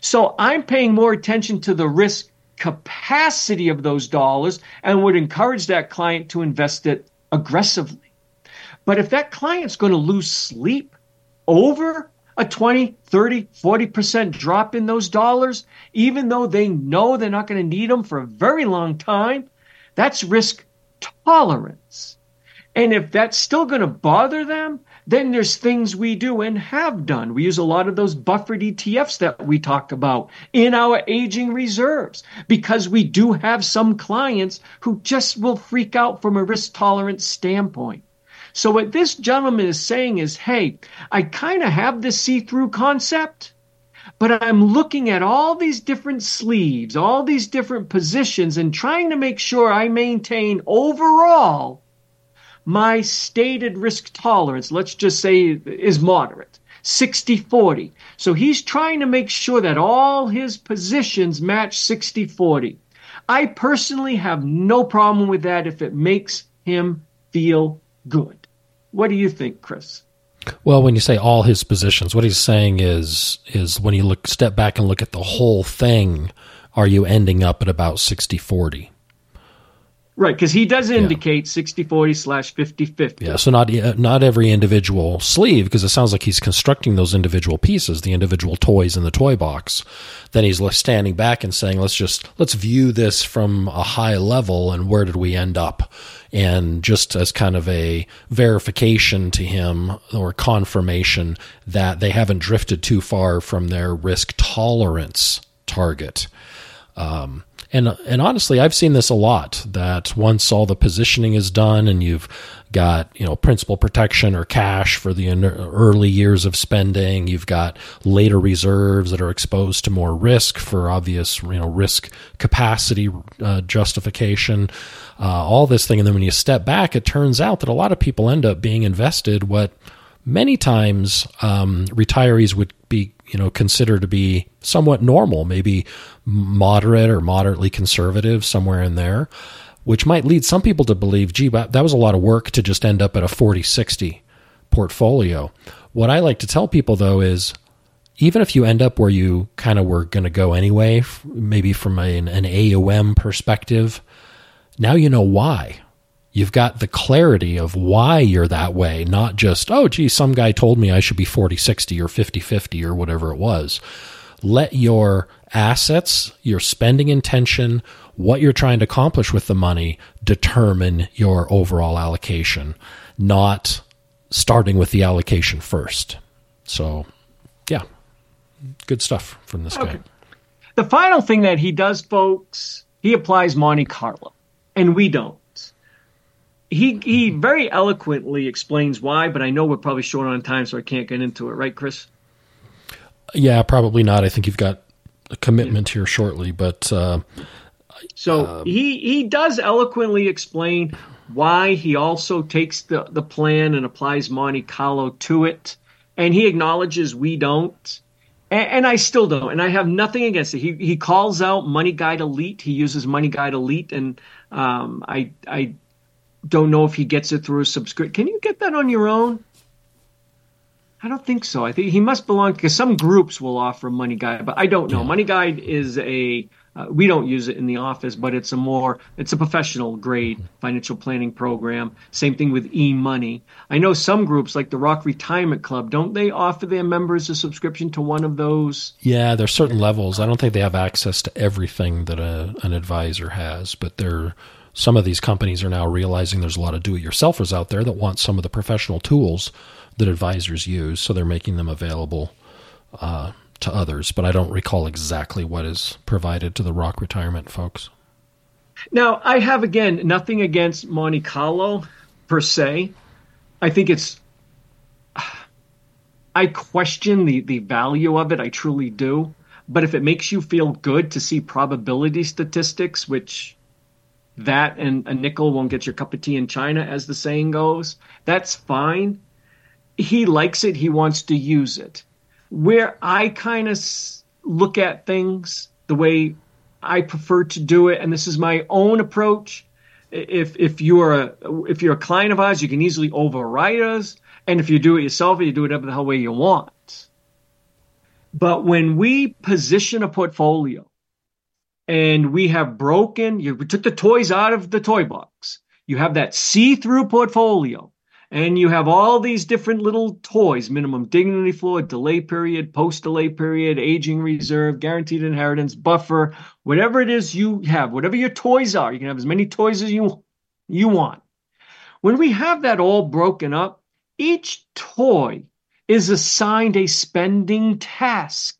S4: So I'm paying more attention to the risk capacity of those dollars and would encourage that client to invest it aggressively. But if that client's going to lose sleep over a 20, 30, 40% drop in those dollars, even though they know they're not going to need them for a very long time, that's risk tolerance. And if that's still going to bother them, then there's things we do and have done. We use a lot of those buffered ETFs that we talk about in our aging reserves because we do have some clients who just will freak out from a risk tolerance standpoint. So what this gentleman is saying is, hey, I kind of have this see-through concept, but I'm looking at all these different sleeves, all these different positions, and trying to make sure I maintain overall my stated risk tolerance, let's just say is moderate. 60 40. So he's trying to make sure that all his positions match 60 40. I personally have no problem with that if it makes him feel good. What do you think, Chris?
S3: Well, when you say all his positions, what he's saying is is when you look step back and look at the whole thing, are you ending up at about 60-40?
S4: Right, because he does indicate 60 40 slash 50 50.
S3: Yeah, so not not every individual sleeve, because it sounds like he's constructing those individual pieces, the individual toys in the toy box. Then he's standing back and saying, let's just, let's view this from a high level and where did we end up? And just as kind of a verification to him or confirmation that they haven't drifted too far from their risk tolerance target. Um, and and honestly, I've seen this a lot. That once all the positioning is done, and you've got you know principal protection or cash for the early years of spending, you've got later reserves that are exposed to more risk for obvious you know risk capacity uh, justification. Uh, all this thing, and then when you step back, it turns out that a lot of people end up being invested what many times um, retirees would be you know consider to be somewhat normal, maybe moderate or moderately conservative, somewhere in there, which might lead some people to believe, gee, that was a lot of work to just end up at a 40 60 portfolio. What I like to tell people though is even if you end up where you kind of were going to go anyway, maybe from an, an AUM perspective, now you know why. You've got the clarity of why you're that way, not just, oh, gee, some guy told me I should be 40 60 or 50 50 or whatever it was. Let your assets, your spending intention, what you're trying to accomplish with the money determine your overall allocation, not starting with the allocation first. So, yeah, good stuff from this okay. guy.
S4: The final thing that he does, folks, he applies Monte Carlo, and we don't he he very eloquently explains why, but I know we're probably short on time, so I can't get into it. Right, Chris?
S3: Yeah, probably not. I think you've got a commitment here shortly, but uh,
S4: so uh, he he does eloquently explain why he also takes the the plan and applies Monte Carlo to it, and he acknowledges we don't. And, and I still don't, and I have nothing against it. He he calls out MoneyGuide Elite. He uses MoneyGuide Elite, and um, I I don't know if he gets it through a subscription. Can you get that on your own? I don't think so. I think he must belong because some groups will offer MoneyGuide, but I don't know. Yeah. MoneyGuide is a uh, we don't use it in the office, but it's a more it's a professional grade financial planning program. Same thing with eMoney. I know some groups like the Rock Retirement Club, don't they offer their members a subscription to one of those?
S3: Yeah, there's certain levels. I don't think they have access to everything that a, an advisor has, but they're some of these companies are now realizing there's a lot of do-it-yourselfers out there that want some of the professional tools that advisors use, so they're making them available uh, to others. But I don't recall exactly what is provided to the Rock Retirement folks.
S4: Now, I have again nothing against Monte Carlo per se. I think it's. I question the the value of it. I truly do. But if it makes you feel good to see probability statistics, which that and a nickel won't get your cup of tea in China, as the saying goes. That's fine. He likes it. He wants to use it. Where I kind of look at things the way I prefer to do it, and this is my own approach. If if you're a if you're a client of ours, you can easily override us, and if you do it yourself, you do it whatever the hell way you want. But when we position a portfolio and we have broken you we took the toys out of the toy box. You have that see-through portfolio and you have all these different little toys minimum dignity floor delay period post delay period aging reserve guaranteed inheritance buffer whatever it is you have whatever your toys are you can have as many toys as you you want. When we have that all broken up each toy is assigned a spending task.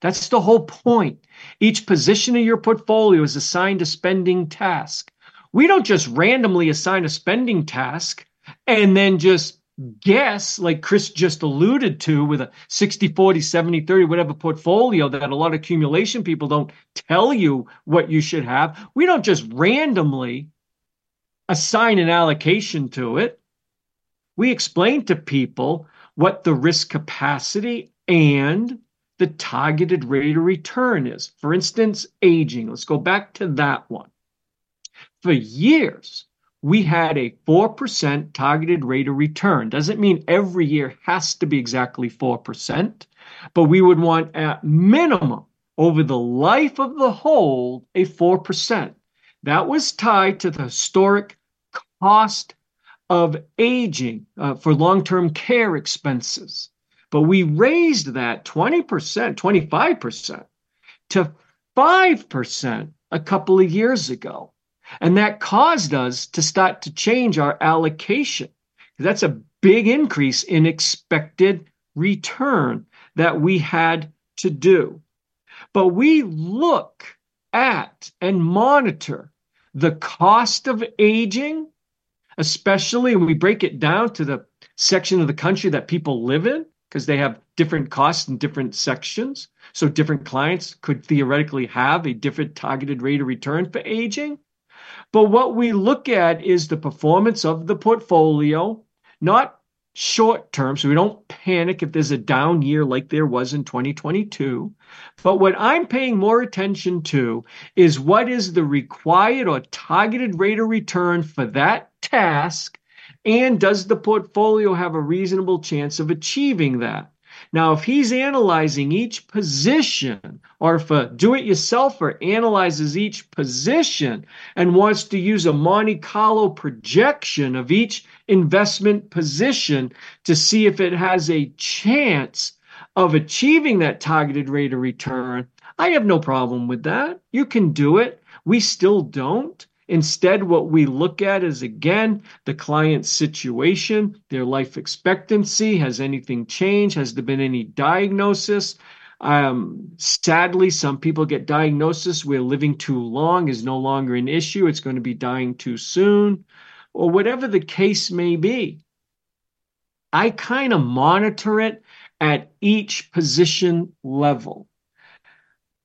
S4: That's the whole point each position in your portfolio is assigned a spending task. We don't just randomly assign a spending task and then just guess, like Chris just alluded to, with a 60, 40, 70, 30, whatever portfolio that a lot of accumulation people don't tell you what you should have. We don't just randomly assign an allocation to it. We explain to people what the risk capacity and the targeted rate of return is. For instance, aging. Let's go back to that one. For years, we had a 4% targeted rate of return. Doesn't mean every year has to be exactly 4%, but we would want at minimum over the life of the hold a 4%. That was tied to the historic cost of aging uh, for long term care expenses. But we raised that 20%, 25% to 5% a couple of years ago. And that caused us to start to change our allocation. That's a big increase in expected return that we had to do. But we look at and monitor the cost of aging, especially when we break it down to the section of the country that people live in, because they have different costs in different sections. So different clients could theoretically have a different targeted rate of return for aging. But what we look at is the performance of the portfolio, not short term, so we don't panic if there's a down year like there was in 2022. But what I'm paying more attention to is what is the required or targeted rate of return for that task, and does the portfolio have a reasonable chance of achieving that? Now, if he's analyzing each position, or if a do it yourselfer analyzes each position and wants to use a Monte Carlo projection of each investment position to see if it has a chance of achieving that targeted rate of return, I have no problem with that. You can do it. We still don't. Instead, what we look at is again the client's situation, their life expectancy. Has anything changed? Has there been any diagnosis? Um, sadly, some people get diagnosis where living too long is no longer an issue. It's going to be dying too soon, or whatever the case may be. I kind of monitor it at each position level.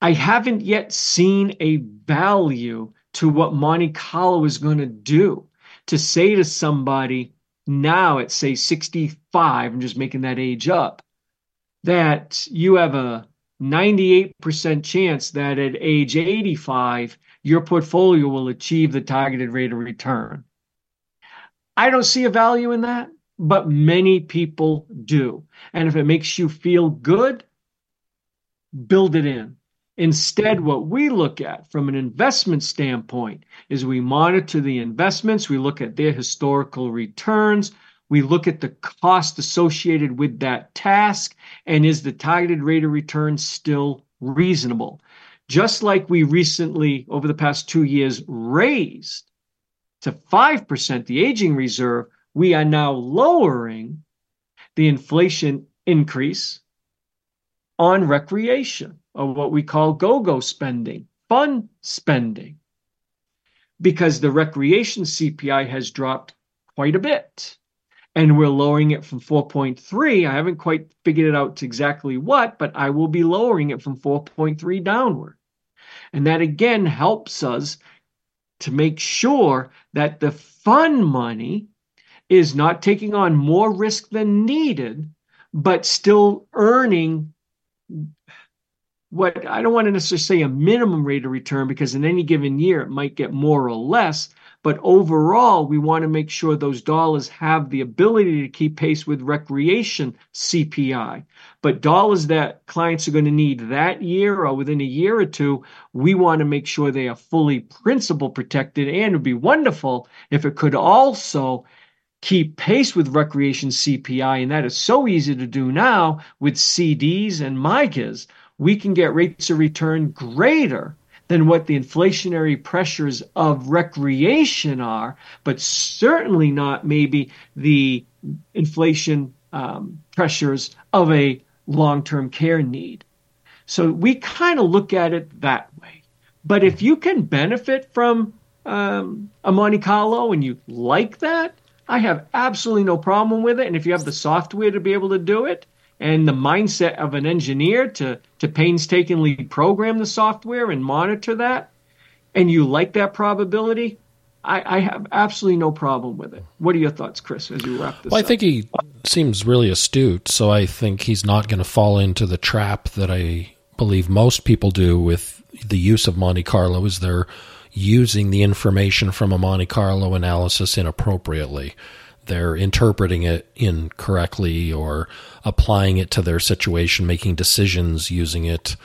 S4: I haven't yet seen a value to what Monte Carlo is going to do. To say to somebody now at, say, 65, I'm just making that age up, that you have a 98% chance that at age 85, your portfolio will achieve the targeted rate of return. I don't see a value in that, but many people do. And if it makes you feel good, build it in. Instead, what we look at from an investment standpoint is we monitor the investments, we look at their historical returns, we look at the cost associated with that task, and is the targeted rate of return still reasonable? Just like we recently, over the past two years, raised to 5% the aging reserve, we are now lowering the inflation increase on recreation of what we call go go spending, fun spending, because the recreation CPI has dropped quite a bit. And we're lowering it from 4.3. I haven't quite figured it out exactly what, but I will be lowering it from 4.3 downward. And that again helps us to make sure that the fun money is not taking on more risk than needed, but still earning what I don't want to necessarily say a minimum rate of return because in any given year it might get more or less. But overall, we want to make sure those dollars have the ability to keep pace with recreation CPI. But dollars that clients are going to need that year or within a year or two, we want to make sure they are fully principal protected. And it would be wonderful if it could also keep pace with recreation CPI. And that is so easy to do now with CDs and MYGAs we can get rates of return greater than what the inflationary pressures of recreation are, but certainly not maybe the inflation um, pressures of a long term care need. So we kind of look at it that way. But if you can benefit from um, a Monte Carlo and you like that, I have absolutely no problem with it. And if you have the software to be able to do it and the mindset of an engineer to, to painstakingly program the software and monitor that, and you like that probability, I, I, have absolutely no problem with it. What are your thoughts, Chris, as you wrap this
S3: well,
S4: I
S3: think he seems really astute, so I think he's not going to fall into the trap that I believe most people do with the use of Monte Carlo is they're using the information from a Monte Carlo analysis inappropriately. They're interpreting it incorrectly or applying it to their situation, making decisions using it.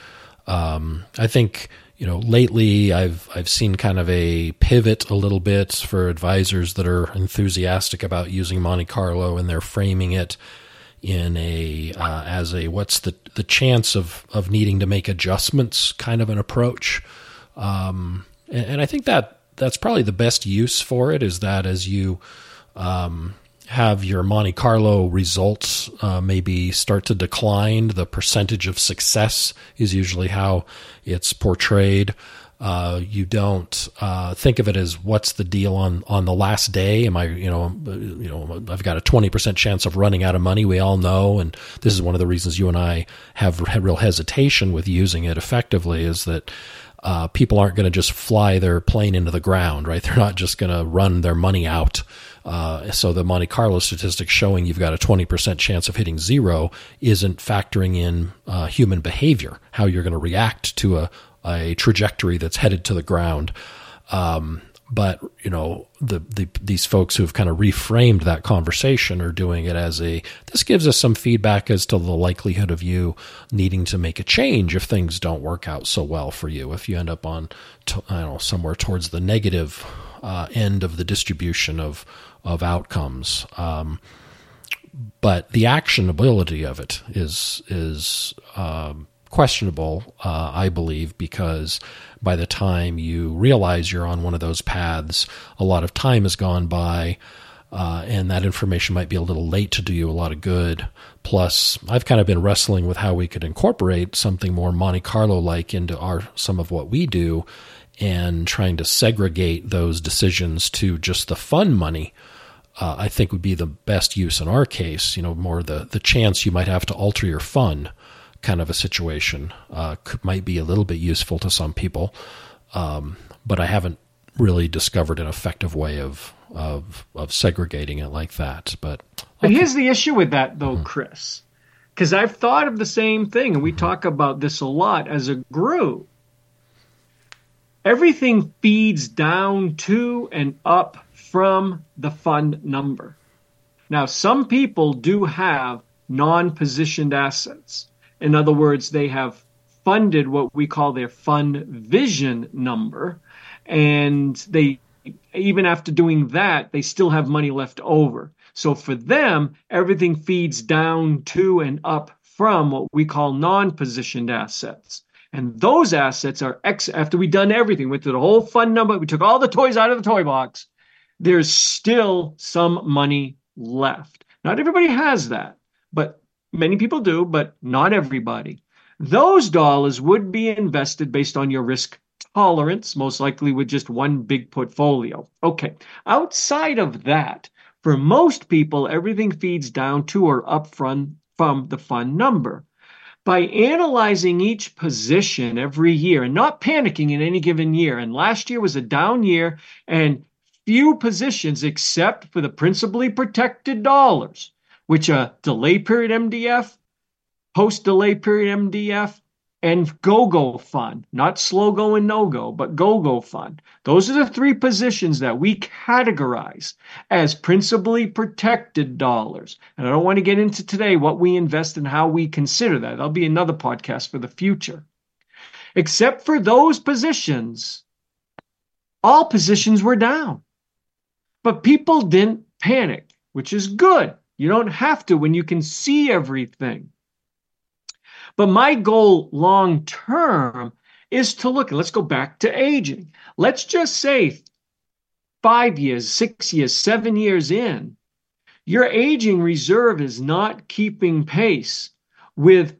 S3: Um, I think you know lately I've I've seen kind of a pivot a little bit for advisors that are enthusiastic about using Monte Carlo and they're framing it in a uh, as a what's the the chance of of needing to make adjustments kind of an approach. Um, and, and, I think that that's probably the best use for it is that as you um, have your Monte Carlo results uh, maybe start to decline, the percentage of success is usually how it's portrayed. Uh, you don't uh, think of it as what's the deal on on the last day. Am I, you know, you know, I've got a twenty percent chance of running out of money. We all know, and this is one of the reasons you and I have real hesitation with using it effectively. Is that uh, people aren't going to just fly their plane into the ground, right? They're not just going to run their money out. Uh, so the Monte Carlo statistics showing you've got a 20% chance of hitting zero isn't factoring in uh, human behavior, how you're going to react to a, a trajectory that's headed to the ground. Um, but you know the, the these folks who've kind of reframed that conversation are doing it as a this gives us some feedback as to the likelihood of you needing to make a change if things don't work out so well for you if you end up on I don't know somewhere towards the negative uh, end of the distribution of of outcomes um, but the actionability of it is is um, questionable, uh, I believe, because by the time you realize you're on one of those paths, a lot of time has gone by. Uh, and that information might be a little late to do you a lot of good. Plus, I've kind of been wrestling with how we could incorporate something more Monte Carlo like into our some of what we do, and trying to segregate those decisions to just the fun money. Uh, I think would be the best use in our case. You know, more the the chance you might have to alter your fun kind of a situation uh, could, might be a little bit useful to some people, um, but I haven't really discovered an effective way of of of segregating it like that. But
S4: but here's the issue with that though, mm-hmm. Chris, because I've thought of the same thing, and we mm-hmm. talk about this a lot as a group. Everything feeds down to and up from the fund number. Now, some people do have non positioned assets. In other words, they have funded what we call their fund vision number. And they, even after doing that, they still have money left over. So for them, everything feeds down to and up from what we call non positioned assets. And those assets are after we've done everything, went through the whole fund number, we took all the toys out of the toy box, there's still some money left. Not everybody has that, but Many people do, but not everybody. Those dollars would be invested based on your risk tolerance, most likely with just one big portfolio. Okay, outside of that, for most people, everything feeds down to or up from, from the fund number. By analyzing each position every year and not panicking in any given year, and last year was a down year, and few positions except for the principally protected dollars which are delay period MDF, post delay period MDF, and go-go fund, not slow go and no-go, but go-go fund. Those are the three positions that we categorize as principally protected dollars. And I don't want to get into today what we invest and how we consider that. That'll be another podcast for the future. Except for those positions, all positions were down. But people didn't panic, which is good. You don't have to when you can see everything. But my goal long term is to look, let's go back to aging. Let's just say five years, six years, seven years in, your aging reserve is not keeping pace with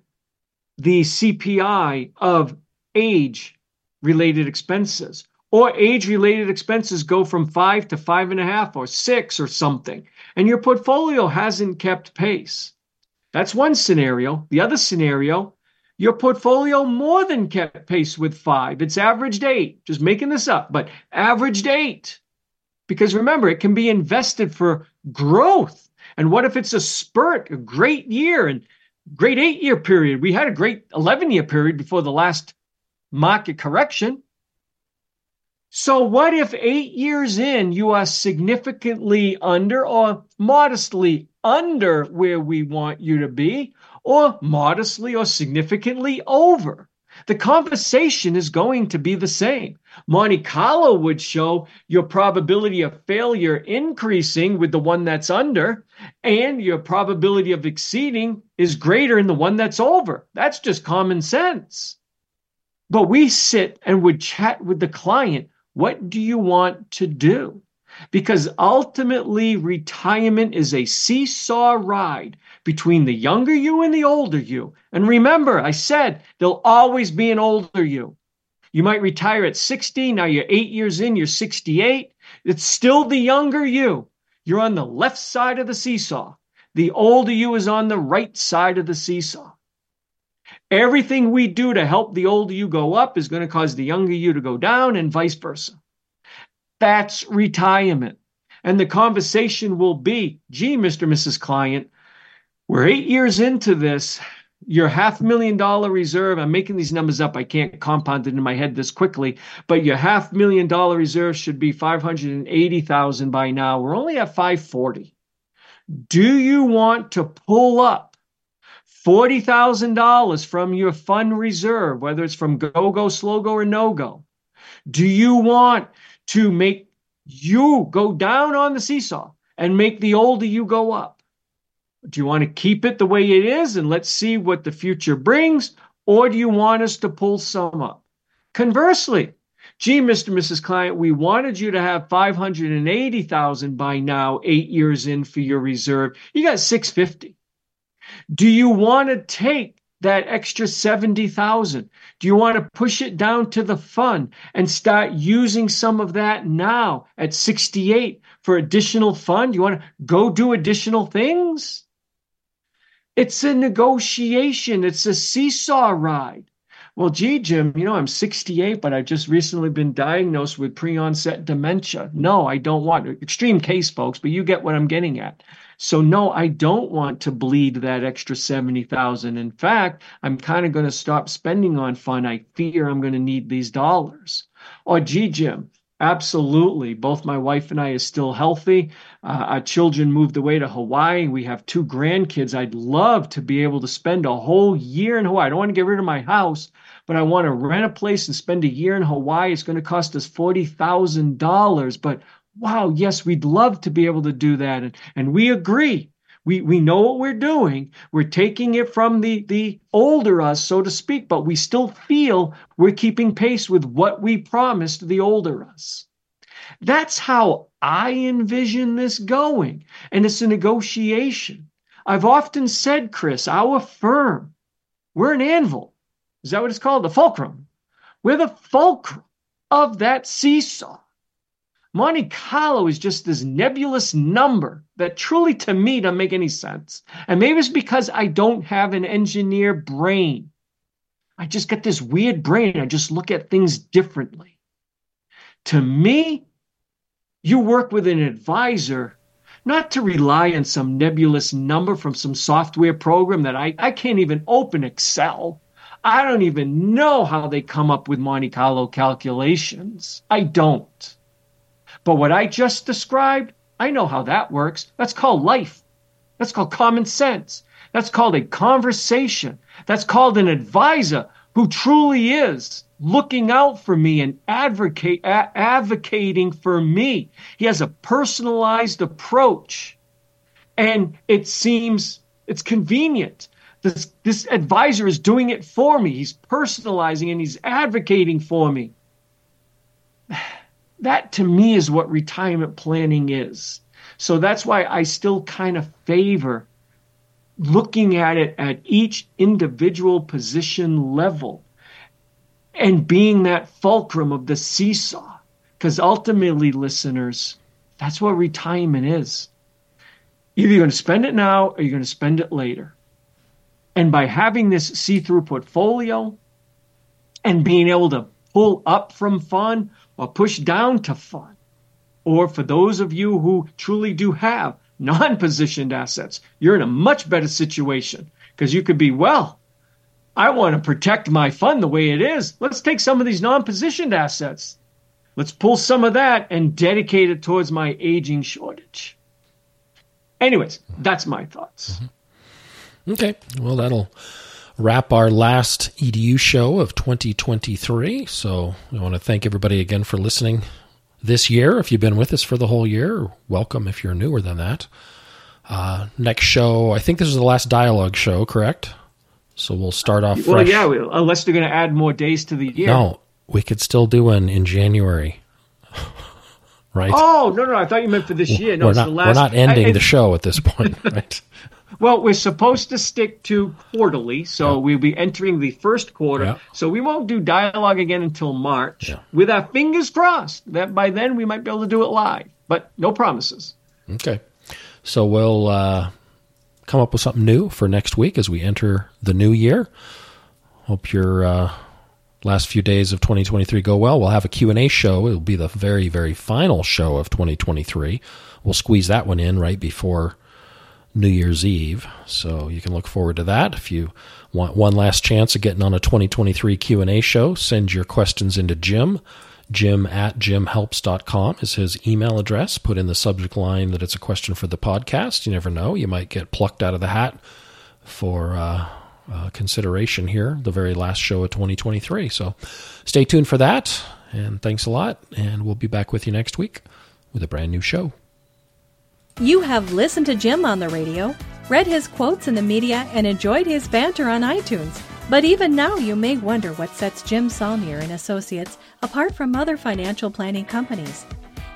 S4: the CPI of age related expenses or age related expenses go from five to five and a half or six or something, and your portfolio hasn't kept pace. That's one scenario. The other scenario, your portfolio more than kept pace with five. It's averaged eight. Just making this up, but averaged eight. Because remember, it can be invested for growth. And what if it's a spurt, a great year and great eight year period? We had a great 11 year period before the last market correction. So, what if eight years in you are significantly under or modestly under where we want you to be, or modestly or significantly over? The conversation is going to be the same. Monte Carlo would show your probability of failure increasing with the one that's under, and your probability of exceeding is greater in the one that's over. That's just common sense. But we sit and would chat with the client what do you want to do? Because ultimately, retirement is a seesaw ride between the younger you and the older you. And remember, I said there'll always be an older you. You might retire at 60, now you're eight years in, you're 68. It's still the younger you. You're on the left side of the seesaw. The older you is on the right side of the seesaw. Everything we do to help the older you go up is going to cause the younger you to go down and vice versa. That's retirement. And the conversation will be gee, Mr. Mrs. Client, we're eight years into this. Your half million dollar reserve, I'm making these numbers up. I can't compound it in my head this quickly, but your half million dollar reserve should be 580,000 by now. We're only at 540. Do you want to pull up $40,000 from your fund reserve, whether it's from go, go, slow go, or no go? Do you want to make you go down on the seesaw and make the older you go up? Do you want to keep it the way it is and let's see what the future brings? Or do you want us to pull some up? Conversely, gee, Mr. and Mrs. Client, we wanted you to have 580,000 by now, eight years in for your reserve. You got 650. Do you want to take that extra 70,000? Do you want to push it down to the fund and start using some of that now at 68 for additional fund? You want to go do additional things? It's a negotiation. It's a seesaw ride. Well, gee, Jim, you know, I'm 68, but I've just recently been diagnosed with pre onset dementia. No, I don't want extreme case, folks, but you get what I'm getting at. So no, I don't want to bleed that extra 70,000. In fact, I'm kind of going to stop spending on fun. I fear I'm going to need these dollars. Or gee, Jim, Absolutely. Both my wife and I are still healthy. Uh, our children moved away to Hawaii. We have two grandkids. I'd love to be able to spend a whole year in Hawaii. I don't want to get rid of my house, but I want to rent a place and spend a year in Hawaii. It's going to cost us $40,000. But wow, yes, we'd love to be able to do that. And, and we agree. We, we know what we're doing. We're taking it from the, the older us, so to speak, but we still feel we're keeping pace with what we promised the older us. That's how I envision this going. And it's a negotiation. I've often said, Chris, our firm, we're an anvil. Is that what it's called? The fulcrum. We're the fulcrum of that seesaw. Monte Carlo is just this nebulous number that truly to me doesn't make any sense. And maybe it's because I don't have an engineer brain. I just get this weird brain. I just look at things differently. To me, you work with an advisor not to rely on some nebulous number from some software program that I, I can't even open Excel. I don't even know how they come up with Monte Carlo calculations. I don't. But what I just described, I know how that works. That's called life. That's called common sense. That's called a conversation. That's called an advisor who truly is looking out for me and advocate, a- advocating for me. He has a personalized approach. And it seems it's convenient. This, this advisor is doing it for me. He's personalizing and he's advocating for me. That to me is what retirement planning is. So that's why I still kind of favor looking at it at each individual position level and being that fulcrum of the seesaw. Because ultimately, listeners, that's what retirement is. Either you're going to spend it now or you're going to spend it later. And by having this see through portfolio and being able to pull up from fun or push down to fun, or for those of you who truly do have non positioned assets, you're in a much better situation because you could be, well, I want to protect my fund the way it is. Let's take some of these non positioned assets. Let's pull some of that and dedicate it towards my aging shortage. Anyways, that's my thoughts.
S3: Mm-hmm. Okay. Well, that'll wrap our last EDU show of 2023. So I want to thank everybody again for listening this year. If you've been with us for the whole year, welcome if you're newer than that. Uh, next show, I think this is the last dialogue show, correct? So we'll start off. Fresh.
S4: Well, yeah, unless they're going to add more days to the year.
S3: No, we could still do one in January. right?
S4: Oh no, no, I thought you meant for this year. No,
S3: we're not.
S4: Last,
S3: we're not ending I, the show at this point, right?
S4: Well, we're supposed to stick to quarterly, so yeah. we'll be entering the first quarter. Yeah. So we won't do dialogue again until March. Yeah. With our fingers crossed that by then we might be able to do it live, but no promises.
S3: Okay. So we'll uh, come up with something new for next week as we enter the new year. Hope your uh, last few days of 2023 go well. We'll have a Q&A show. It'll be the very, very final show of 2023. We'll squeeze that one in right before New Year's Eve. So you can look forward to that. If you want one last chance of getting on a 2023 Q&A show, send your questions into Jim Jim at jimhelps.com is his email address. Put in the subject line that it's a question for the podcast. You never know. You might get plucked out of the hat for uh, uh, consideration here, the very last show of 2023. So stay tuned for that. And thanks a lot. And we'll be back with you next week with a brand new show.
S2: You have listened to Jim on the radio, read his quotes in the media, and enjoyed his banter on iTunes. But even now, you may wonder what sets Jim Saulnier and Associates apart from other financial planning companies.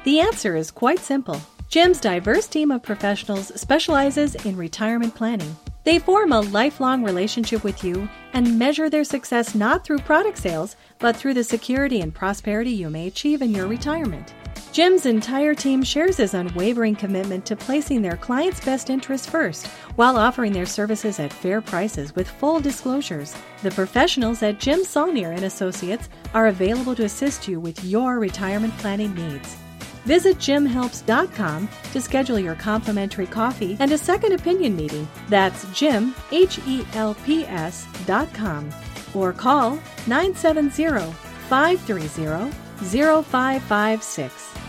S2: The answer is quite simple. Jim's diverse team of professionals specializes in retirement planning. They form a lifelong relationship with you and measure their success not through product sales, but through the security and prosperity you may achieve in your retirement. Jim's entire team shares his unwavering commitment to placing their clients' best interests first while offering their services at fair prices with full disclosures. The professionals at Jim Saulnier and Associates are available to assist you with your retirement planning needs. Visit jimhelps.com to schedule your complimentary coffee and a second opinion meeting. That's jim, H-E-L-P-S dot com. Or call 970 530 0556.